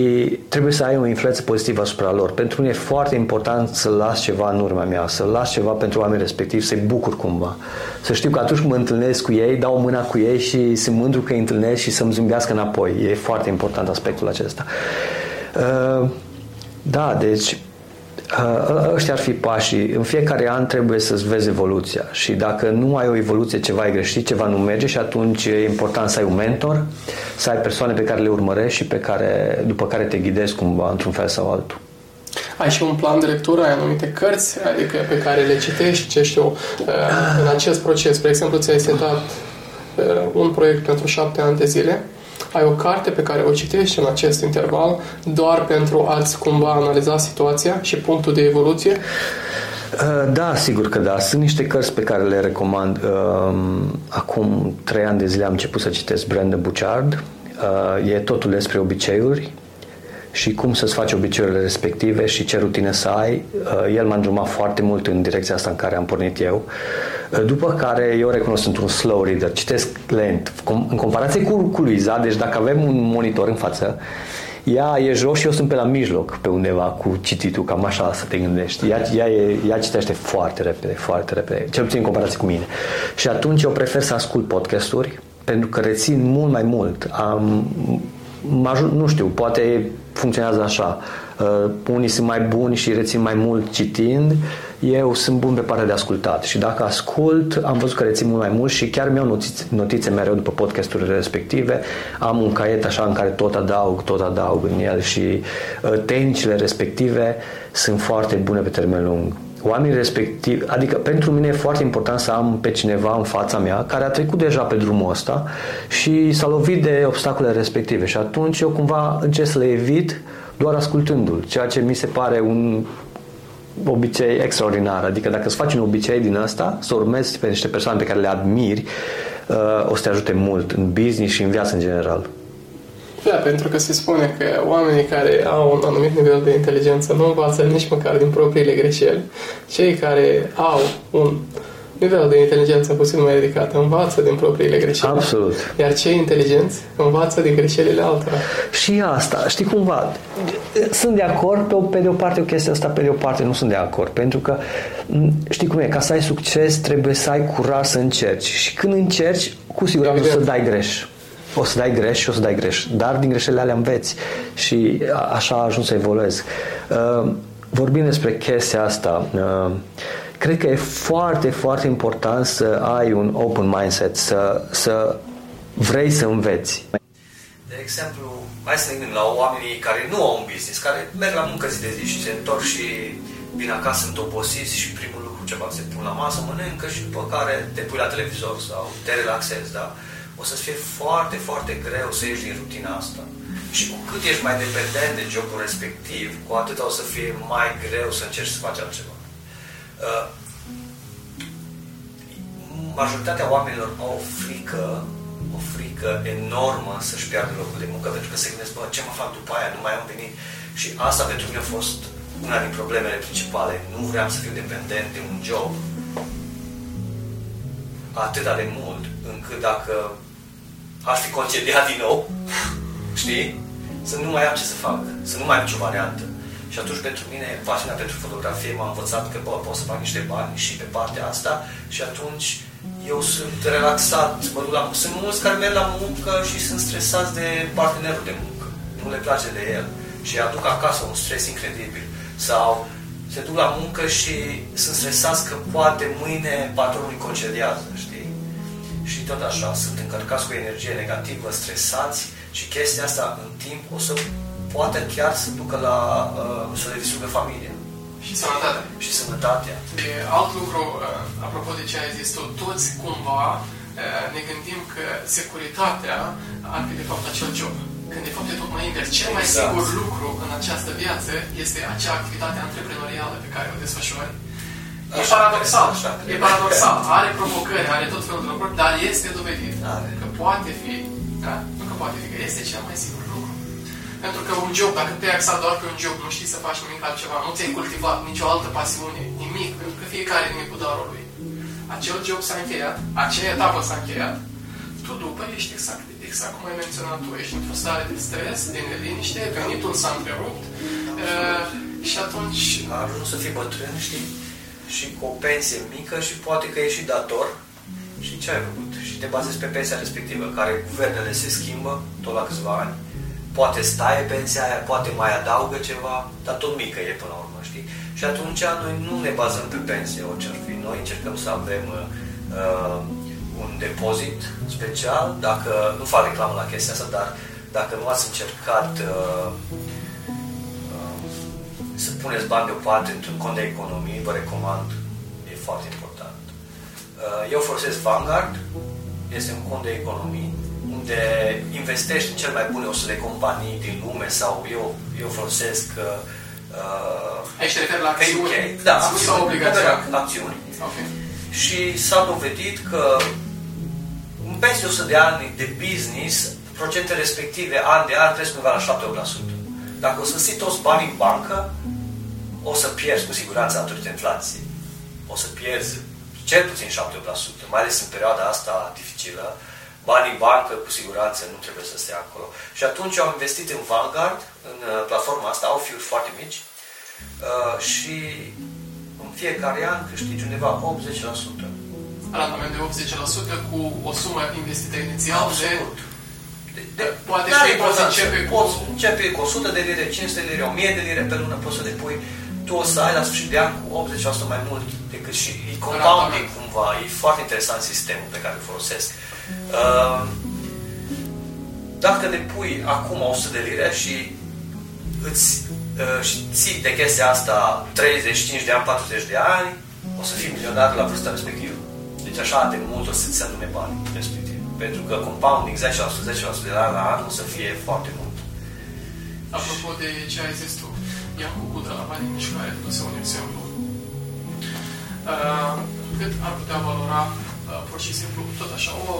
trebuie să ai o influență pozitivă asupra lor. Pentru mine e foarte important să las ceva în urma mea, să las ceva pentru oamenii respectivi, să-i bucur cumva. Să știu că atunci când mă întâlnesc cu ei, dau mâna cu ei și sunt mândru că îi întâlnesc și să-mi zâmbească înapoi. E foarte important aspectul acesta. Uh, da, deci Uh, ăștia ar fi pașii. În fiecare an trebuie să-ți vezi evoluția și dacă nu ai o evoluție, ceva e greșit, ceva nu merge și atunci e important să ai un mentor, să ai persoane pe care le urmărești și pe care, după care te ghidezi cumva într-un fel sau altul. Ai și un plan de lectură, ai anumite cărți adică pe care le citești, ce știu, uh, în acest proces. Spre exemplu, ți-ai setat uh, un proiect pentru șapte ani de zile ai o carte pe care o citești în acest interval doar pentru a-ți cumva analiza situația și punctul de evoluție? Uh, da, sigur că da. Sunt niște cărți pe care le recomand. Um, acum trei ani de zile am început să citesc Brenda Buchard. Uh, e totul despre obiceiuri și cum să-ți faci obiceiurile respective și ce rutine să ai. Uh, el m-a îndrumat foarte mult în direcția asta în care am pornit eu. Uh, după care eu recunosc sunt un slow reader, citesc lent. În comparație cu, cu Luiza, deci dacă avem un monitor în față, ea e jos și eu sunt pe la mijloc, pe undeva cu cititul, cam așa să te gândești. Ea, ea, e, ea citește foarte repede, foarte repede, cel puțin în comparație cu mine. Și atunci eu prefer să ascult podcasturi, pentru că rețin mult mai mult. Am, nu știu, poate funcționează așa. Uh, unii sunt mai buni și rețin mai mult citind, eu sunt bun pe partea de ascultat și dacă ascult, am văzut că rețin mult mai mult și chiar mi-au notițe, notițe mereu după podcasturile respective. Am un caiet așa în care tot adaug, tot adaug în el și uh, tehnicile respective sunt foarte bune pe termen lung oamenii respectivi, adică pentru mine e foarte important să am pe cineva în fața mea care a trecut deja pe drumul ăsta și s-a lovit de obstacole respective și atunci eu cumva încerc să le evit doar ascultându-l, ceea ce mi se pare un obicei extraordinar. Adică dacă îți faci un obicei din asta, să urmezi pe niște persoane pe care le admiri, uh, o să te ajute mult în business și în viață în general. Da, pentru că se spune că oamenii care au un anumit nivel de inteligență nu învață nici măcar din propriile greșeli. Cei care au un nivelul de inteligență puțin mai ridicat, învață din propriile greșeli. Absolut. Iar cei inteligenți învață din greșelile altora. Și asta, știi cumva, sunt de acord pe, pe de o parte o chestie asta, pe de o parte nu sunt de acord, pentru că știi cum e, ca să ai succes trebuie să ai curaj să încerci și când încerci, cu siguranță o să dai greș. O să dai greș și o să dai greș, dar din greșelile alea înveți și așa a ajuns să evoluezi. Uh, vorbim despre chestia asta, uh, cred că e foarte, foarte important să ai un open mindset, să, să vrei să înveți. De exemplu, hai să ne gândim la oamenii care nu au un business, care merg la muncă zi de zi și se întorc și vin acasă, sunt obosiți și primul lucru ceva se pun la masă, mănâncă și după care te pui la televizor sau te relaxezi, da? O să fie foarte, foarte greu să ieși din rutina asta. Și cu cât ești mai dependent de jobul respectiv, cu atât o să fie mai greu să încerci să faci altceva. Uh, majoritatea oamenilor au o frică, o frică enormă să-și piardă locul de muncă, pentru că se gândesc, bă, ce mă fac după aia, nu mai am venit. Și asta pentru mine a fost una din problemele principale. Nu vreau să fiu dependent de un job atât de mult, încât dacă aș fi concediat din nou, știi? Să nu mai am ce să fac, să nu mai am nicio variantă. Și atunci pentru mine pasiunea pentru fotografie m-a învățat că bă, pot să fac niște bani și pe partea asta și atunci eu sunt relaxat, mă duc la, sunt mulți care merg la muncă și sunt stresați de partenerul de muncă. Nu le place de el și aduc acasă un stres incredibil. Sau se duc la muncă și sunt stresați că poate mâine patronul îi concediază, știi? Și tot așa, sunt încărcați cu energie negativă, stresați și chestia asta în timp o să poate chiar să ducă la uh, să le distrugă familia. Și sănătatea. Și sănătatea. E alt lucru, uh, apropo de ce ai zis tu, toți cumva uh, ne gândim că securitatea ar fi de fapt acel job. Când de fapt e tocmai invers. Cel mai Exact. sigur lucru în această viață este acea activitate antreprenorială pe care o desfășori. E Așa paradoxal, cred, așa cred. e paradoxal. Are provocări, are tot felul de lucruri, dar este dovedit Are. că poate fi, da? nu că poate fi, că este cel mai sigur lucru. Pentru că un job, dacă te-ai axat doar pe un job, nu știi să faci nimic altceva, nu ți-ai cultivat nicio altă pasiune, nimic, pentru că fiecare nimic cu darul lui. Acel job s-a încheiat, acea etapă s-a încheiat, tu după ești exact, exact cum ai menționat tu, ești într-o stare de stres, de neliniște, venitul s-a întrerupt uh, și atunci A ajuns să fii bătrân, știi? Și cu o pensie mică și poate că ești și dator. Și ce ai făcut? Și te bazezi pe pensia respectivă, care guvernele se schimbă tot la câțiva ani. Poate stai pensia aia, poate mai adaugă ceva, dar tot mică e până la urmă, știi? Și atunci noi nu ne bazăm pe pensie, orice ar fi. Noi încercăm să avem uh, un depozit special, dacă, nu fac reclamă la chestia asta, dar dacă nu ați încercat uh, să puneți bani deoparte într-un cont de economie, vă recomand, e foarte important. Uh, Eu folosesc Vanguard, este un cont de economii, unde investești în cel mai bune 100 de companii din lume sau eu, eu folosesc uh, aici te referi la acțiuni, UK, da, acțiuni sau acțiuni, obligațiuni. acțiuni. Ok. Și s-a dovedit că în peste 100 de ani de business, procentele respective, an de an, cresc undeva la 7-8%. Dacă o să ții toți banii în bancă, o să pierzi cu siguranță datorită inflației. O să pierzi cel puțin 7-8%, mai ales în perioada asta dificilă. Banii în bancă, cu siguranță, nu trebuie să stea acolo. Și atunci am investit în Vanguard, în uh, platforma asta, au fiuri foarte mici uh, și în fiecare an câștigi undeva 80%. Randament de 80% cu o sumă investită inițial de Absolut. De, de, Poate n-are și poți importanță. începe cu- Poți începe cu 100 de lire, 500 de lire, 1000 de lire pe lună, poți să depui. Tu o să ai la sfârșit de an cu 80% mai mult decât și e compounding Randament. cumva. E foarte interesant sistemul pe care îl folosesc. Uh, dacă depui acum 100 de lire și îți uh, și ții de chestia asta 35 de ani, 40 de ani, o să fii milionar la vârsta respectivă. Deci așa de mult o să-ți adune bani respectiv. Pentru că compounding 10%, 10% de la an la an o să fie foarte mult. Apropo de ce ai zis tu, ia-mi cu de la banii mici care duse un exemplu. Uh, cât ar putea valora uh, pur și simplu tot așa o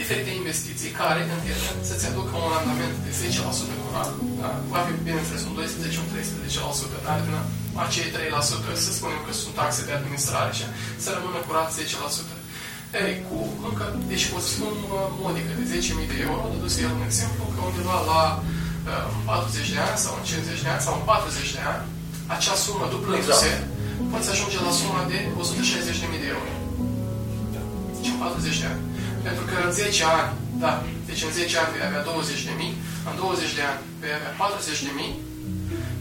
diferite investiții care, în ele, să-ți aducă un randament de 10% cu an. Da? Va fi, bineînțeles, un 12, un 13%, dar din acei 3%, să spunem că sunt taxe de administrare și să rămână curat 10%. Ei, cu încă, deci cu o sumă modică de 10.000 de euro, dăduse el un exemplu că undeva la uh, 40 de ani sau în 50 de ani sau în 40 de ani, acea sumă dublându-se, exact. poți ajunge la suma de 160.000 de euro. Deci în 40 de ani. Pentru că în 10 ani, da, deci în 10 ani vei avea 20 de mii, în 20 de ani vei avea 40 de mii,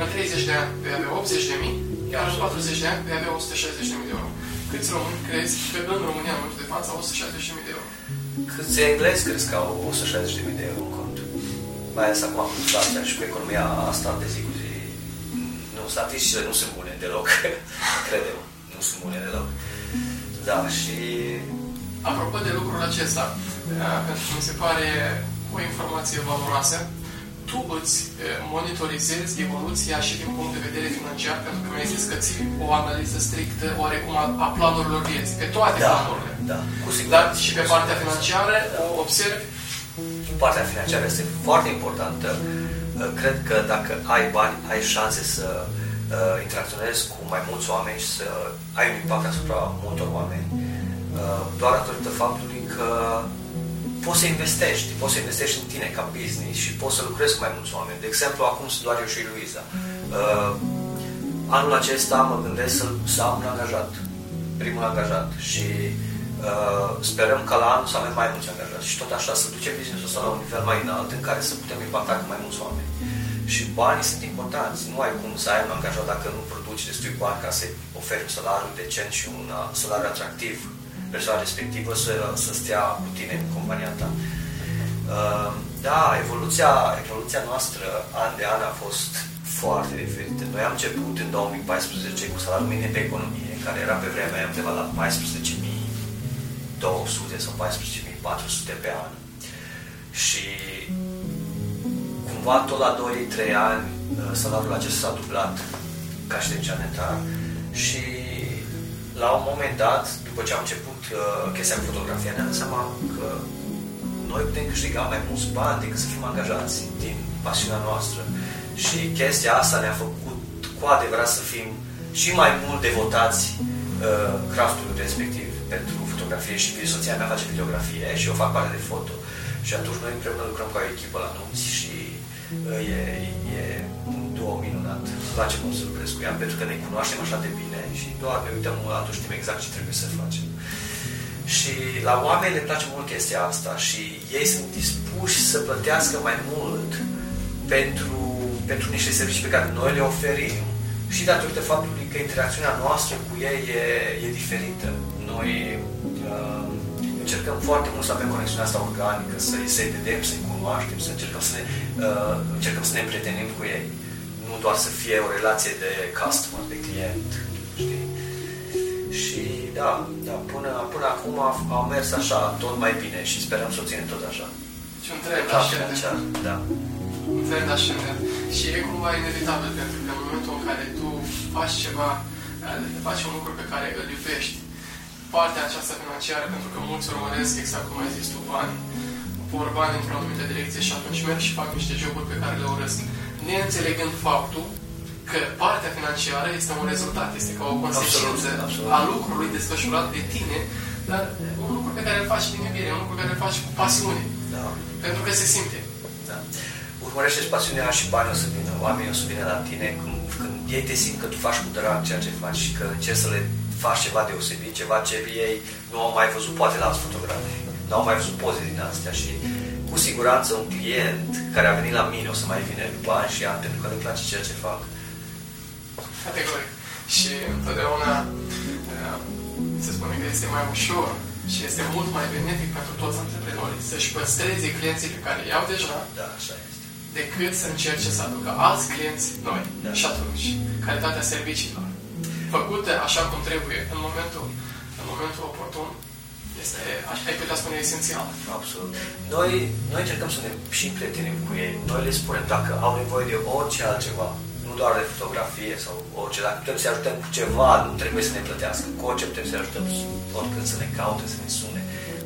în 30 de ani vei avea 80 de mii, iar în 40 de ani vei avea 160 de mii de euro. Câți români crezi că în România în momentul de față au 160 de mii de euro? Câți englezi crezi că au 160 de mii de euro în cont? Mai ales acum cu inflația și cu economia asta de zi cu zi. Nu, statisticile nu sunt bune deloc, credem. Nu sunt bune deloc. Da, și Apropo de lucrul acesta, uh, pentru că mi se pare o informație valoroasă, tu îți uh, monitorizezi evoluția și din punct de vedere financiar, pentru că mi-ai zis că ții o analiză strictă, oarecum, a planurilor vieții, pe toate da, planurile. Da, cu siguranță. Dar și pe partea financiară observi? Partea financiară este foarte importantă. Uh, cred că dacă ai bani, ai șanse să interacționezi cu mai mulți oameni și să ai un impact asupra multor oameni Uh, doar datorită faptului că poți să investești, poți să investești în tine ca business și poți să lucrezi cu mai mulți oameni. De exemplu, acum sunt doar eu și Luiza. Uh, anul acesta mă gândesc să, să am un angajat, primul angajat și uh, sperăm ca la anul să avem mai mulți angajați și tot așa să ducem businessul ăsta la un nivel mai înalt în care să putem impacta cu mai mulți oameni. Și banii sunt importanți. Nu ai cum să ai un angajat dacă nu produci destui bani ca să-i oferi un salariu decent și un uh, salariu atractiv persoana respectivă să, să stea cu tine în compania ta. Uh, da, evoluția, evoluția noastră an de an a fost foarte diferită. Noi am început în 2014 cu salariul minim pe economie, care era pe vremea aia undeva la 14.200 sau 14.400 pe an. Și cumva tot la 2-3 ani uh, salariul acesta s-a dublat ca și de și la un moment dat, după ce am început uh, chestia cu fotografia, ne-am dat seama că noi putem câștiga mai mulți bani decât să fim angajați din pasiunea noastră. Și chestia asta ne-a făcut cu adevărat să fim și mai mult devotați uh, craftului respectiv pentru fotografie și soția mea face videografie și eu fac parte de foto. Și atunci noi împreună lucrăm ca o echipă la nunți și uh, e, e un duo minunat. Îmi place cum să lucrez cu ea pentru că ne cunoaștem așa de bine și doar ne uităm atunci știm exact ce trebuie să facem. Și la oameni le place mult chestia asta și ei sunt dispuși să plătească mai mult pentru, pentru niște servicii pe care noi le oferim și datorită faptului că interacțiunea noastră cu ei e, e diferită. Noi uh, încercăm foarte mult să avem conexiunea asta organică, să-i, să vedem, să-i cunoaștem, să încercăm să ne, uh, încercăm să ne împrietenim cu ei. Nu doar să fie o relație de customer, de client, știi? Și da, da până, până acum au mers așa, tot mai bine și sperăm să o ținem tot așa. Și un trend așa. Da. Un trend așa. Și e cumva inevitabil, pentru că în momentul în care tu faci ceva, eh, faci un lucru pe care îl iubești, partea aceasta financiară, pentru că mulți urmăresc, exact cum ai zis tu, bani, vor bani într-o anumită direcție și atunci merg și fac niște joburi pe care le urăsc, neînțelegând faptul că partea financiară este un rezultat, este ca o consecință absolut, absolut. a lucrului desfășurat de tine, dar un lucru pe care îl faci din iubire, un lucru pe care îl faci cu pasiune. Da. Pentru că se simte. Da. Urmărește pasiunea și banii o să vină, oamenii o să vină la tine când, când ei te simt că tu faci cu drag ceea ce faci și că încerci să le faci ceva deosebit, ceva ce ei nu au mai văzut poate la alți fotografi, nu au mai văzut poze din astea și cu siguranță un client care a venit la mine o să mai vină după ani și ani pentru că le place ceea ce fac categoric. Și întotdeauna uh, se spune că este mai ușor și este mult mai benefic pentru toți antreprenorii să-și păstreze clienții pe care i-au deja da, așa este. decât să încerce să aducă alți clienți noi. Da. Și atunci, calitatea serviciilor făcute așa cum trebuie în momentul, în momentul oportun este, ai putea spune, esențial. Absolut. Noi, noi încercăm să ne și prietenim cu ei. Noi le spunem dacă au nevoie de orice altceva, doar de fotografie sau orice, dacă putem să ajutăm cu ceva, nu trebuie să ne plătească. Cu orice putem să ajutăm oricând să ne caute, să ne sune.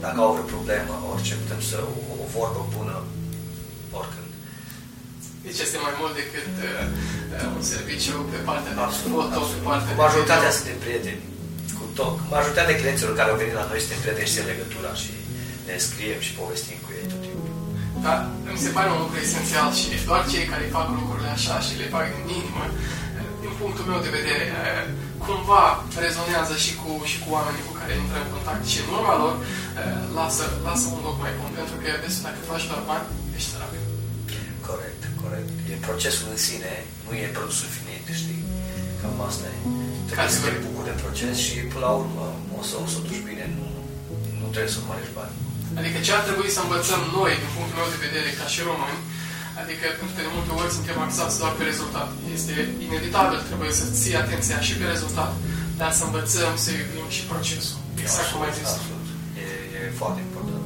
Dacă au vreo problemă, orice, putem să o, o vorbă bună oricând. Deci este mai mult decât uh, un serviciu pe partea de Absolut, foto, absolut. pe partea Cu majoritatea de suntem prieteni. Cu tot. Majoritatea clienților care au venit la noi suntem prieteni și țin legătura și ne scriem și povestim cu ei tot timpul. Dar mi se pare un lucru esențial și doar cei care fac lucrurile așa și le fac din inimă, din punctul meu de vedere, cumva rezonează și cu, și cu oamenii cu care intră în contact și în urma lor lasă, lasă un loc mai bun, pentru că vezi, dacă faci doar bani, ești sărac. Corect, corect. E procesul în sine, nu e produsul finit, știi? Cam asta e. Trebuie să te bucuri de proces și până la urmă o să o să o duci bine, nu, nu trebuie să mărești bani. Adică ce ar trebui să învățăm noi, din punctul meu de vedere, ca și români, adică pentru că de multe ori suntem axați doar pe rezultat. Este inevitabil, trebuie să ții atenția și pe rezultat, dar să învățăm să iubim și procesul. Exact cum ai zis. Absolut. E, e foarte important.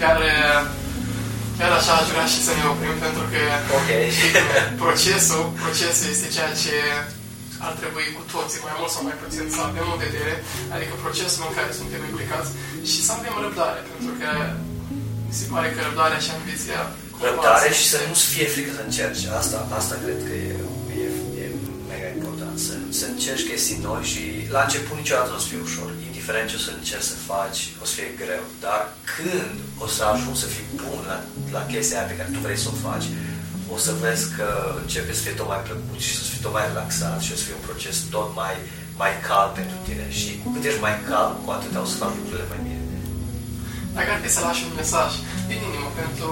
Chiar, chiar așa aș vrea și să ne oprim, pentru că Ok. procesul, procesul este ceea ce ar trebui cu toții, mai mult sau mai puțin, să avem în vedere, adică procesul în care suntem implicați și să avem răbdare, pentru că mi se pare că răbdarea și ambiția Răbdare și să nu-ți fie frică să încerci. Asta, asta cred că e, e, e mega important. Să, să încerci chestii noi și la început niciodată nu o să fie ușor. Indiferent ce o să încerci să faci, o să fie greu. Dar când o să ajungi să fii bun la, la chestia aia pe care tu vrei să o faci, o să vezi că începe să fie tot mai plăcut și să fii tot mai relaxat și o să fie un proces tot mai, mai calm pentru tine. Și cu cât ești mai calm, cu atât o să faci lucrurile mai bine. Dacă ar fi să lași un mesaj din inimă pentru,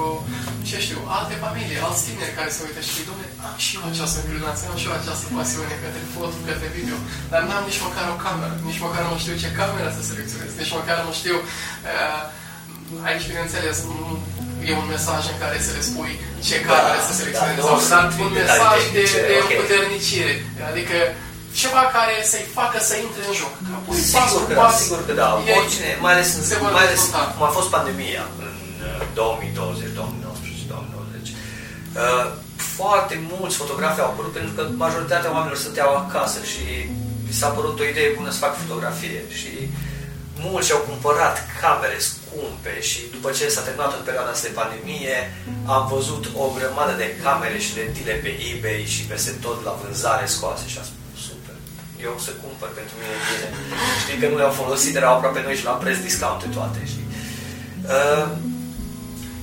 ce știu, alte familii, alți tineri care se uită și domne, am și eu această inclinație, am și eu această pasiune către foto, către video, dar n-am nici măcar o cameră, nici măcar nu știu ce cameră să selecționez, nici măcar nu știu, uh, aici, bineînțeles, nu e un mesaj în care să le spui ce cameră să selecționezi, da, sau nu dar sunt un detalii mesaj de, tehnice, de ok. împuternicire, adică ceva care să-i facă să intre în joc. Că apoi, pas Sigur cu că, pas, sigur că da. ei Oricine, mai ales, în, se vor mai ales dezvolta. cum a fost pandemia în uh, 2020, 2019, 2020. Uh, foarte mulți fotografi au apărut pentru că majoritatea oamenilor stăteau acasă și mi s-a părut o idee bună să fac fotografie și mulți au cumpărat camere scumpe și după ce s-a terminat în perioada asta de pandemie am văzut o grămadă de camere și lentile pe eBay și peste tot la vânzare scoase și am spus super, eu o să cumpăr pentru mine e bine. Știi că nu le-au folosit, erau aproape noi și la preț discounte toate, știi? Uh,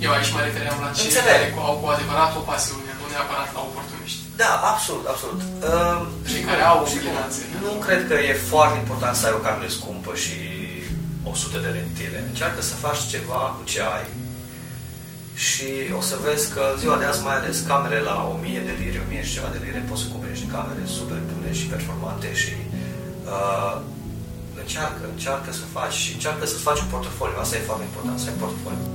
Eu aici mă refeream la cei Înțeleg. care au cu adevărat o pasiune, nu neapărat la oportuniști. da, absolut, absolut. Uh, Cei care au o și inclinație. Nu cred că e foarte important să ai o cameră scumpă și 100 de lentile. Încearcă să faci ceva cu ce ai și o să vezi că ziua de azi, mai ales camere la 1000 de lire, 1000 și ceva de lire, poți să cumperi niște camere super bune și performante și uh, încearcă, încearcă să faci și încearcă să faci un portofoliu. Asta e foarte important, să ai portofoliu.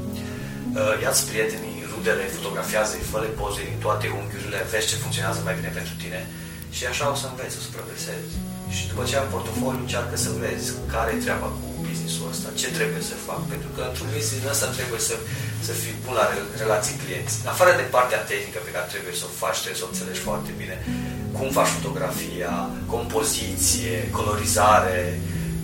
Uh, ia-ți prietenii, rudele, fotografiază-i, fă poze din toate unghiurile, vezi ce funcționează mai bine pentru tine și așa o să înveți, o să progresezi. Și după ce ai un portofoliu, încearcă să vezi care e treaba cu business-ul ăsta, ce trebuie să fac, pentru că într-un business ăsta trebuie să, să fii bun la re- relații clienți. În afară de partea tehnică pe care trebuie să o faci, trebuie să o înțelegi foarte bine, cum faci fotografia, compoziție, colorizare,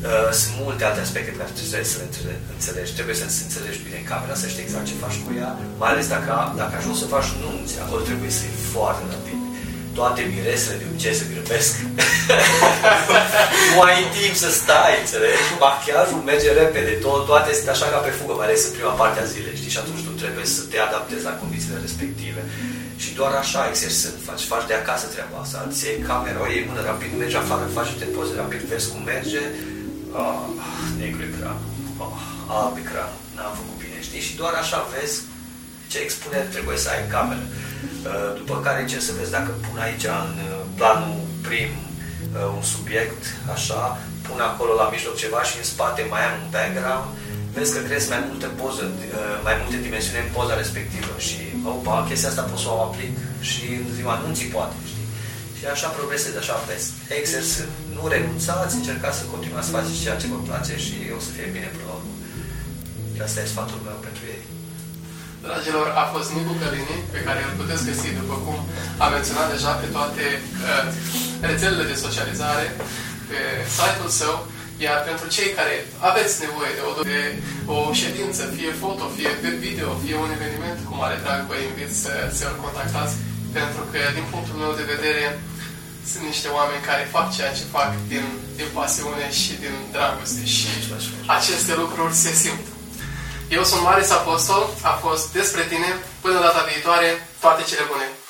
Uh, sunt multe alte aspecte pe care trebuie să le înțele- înțelegi. Trebuie să înțelegi bine camera, să știi exact ce faci cu ea, mai ales dacă, dacă ajungi să faci nunți, acolo trebuie să fii foarte rapid. Toate miresele de obicei se grăbesc. nu ai timp să stai, înțelegi? Machiajul merge repede, tot, toate sunt așa ca pe fugă, mai ales în prima parte a zilei, știi? Și atunci tu trebuie să te adaptezi la condițiile respective. Și doar așa, exersând, faci, faci de acasă treaba asta, îți iei camera, o iei mână rapid, mergi afară, faci te poze rapid, vezi cum merge, ah, negru ecran, ah, alb ecran, n-am făcut bine, știi? Și doar așa vezi ce expunere trebuie să ai în cameră. Uh, După care încerci să vezi dacă pun aici în uh, planul prim uh, un subiect, așa, pun acolo la mijloc ceva și în spate mai am un background, vezi că crezi mai multe poză, uh, mai multe dimensiuni în poza respectivă și, opa, chestia asta pot să o aplic și în ziua anunții poate, știi? Și așa progresezi, așa vezi. Exersând. Nu renunțați, încercați să continuați să faceți ceea ce vă place și o să fie bine până la urmă. Și asta e sfatul meu pentru ei. Dragilor, a fost Nicu Călini, pe care îl puteți găsi, după cum am menționat deja, pe toate uh, rețelele de socializare, pe site-ul său. Iar pentru cei care aveți nevoie de o, de o ședință, fie foto, fie video, fie un eveniment, cu mare drag vă invit să, să-l contactați, pentru că, din punctul meu de vedere, sunt niște oameni care fac ceea ce fac din, din pasiune și din dragoste și aceste lucruri se simt. Eu sunt Maris Apostol, a fost despre tine, până data viitoare, toate cele bune!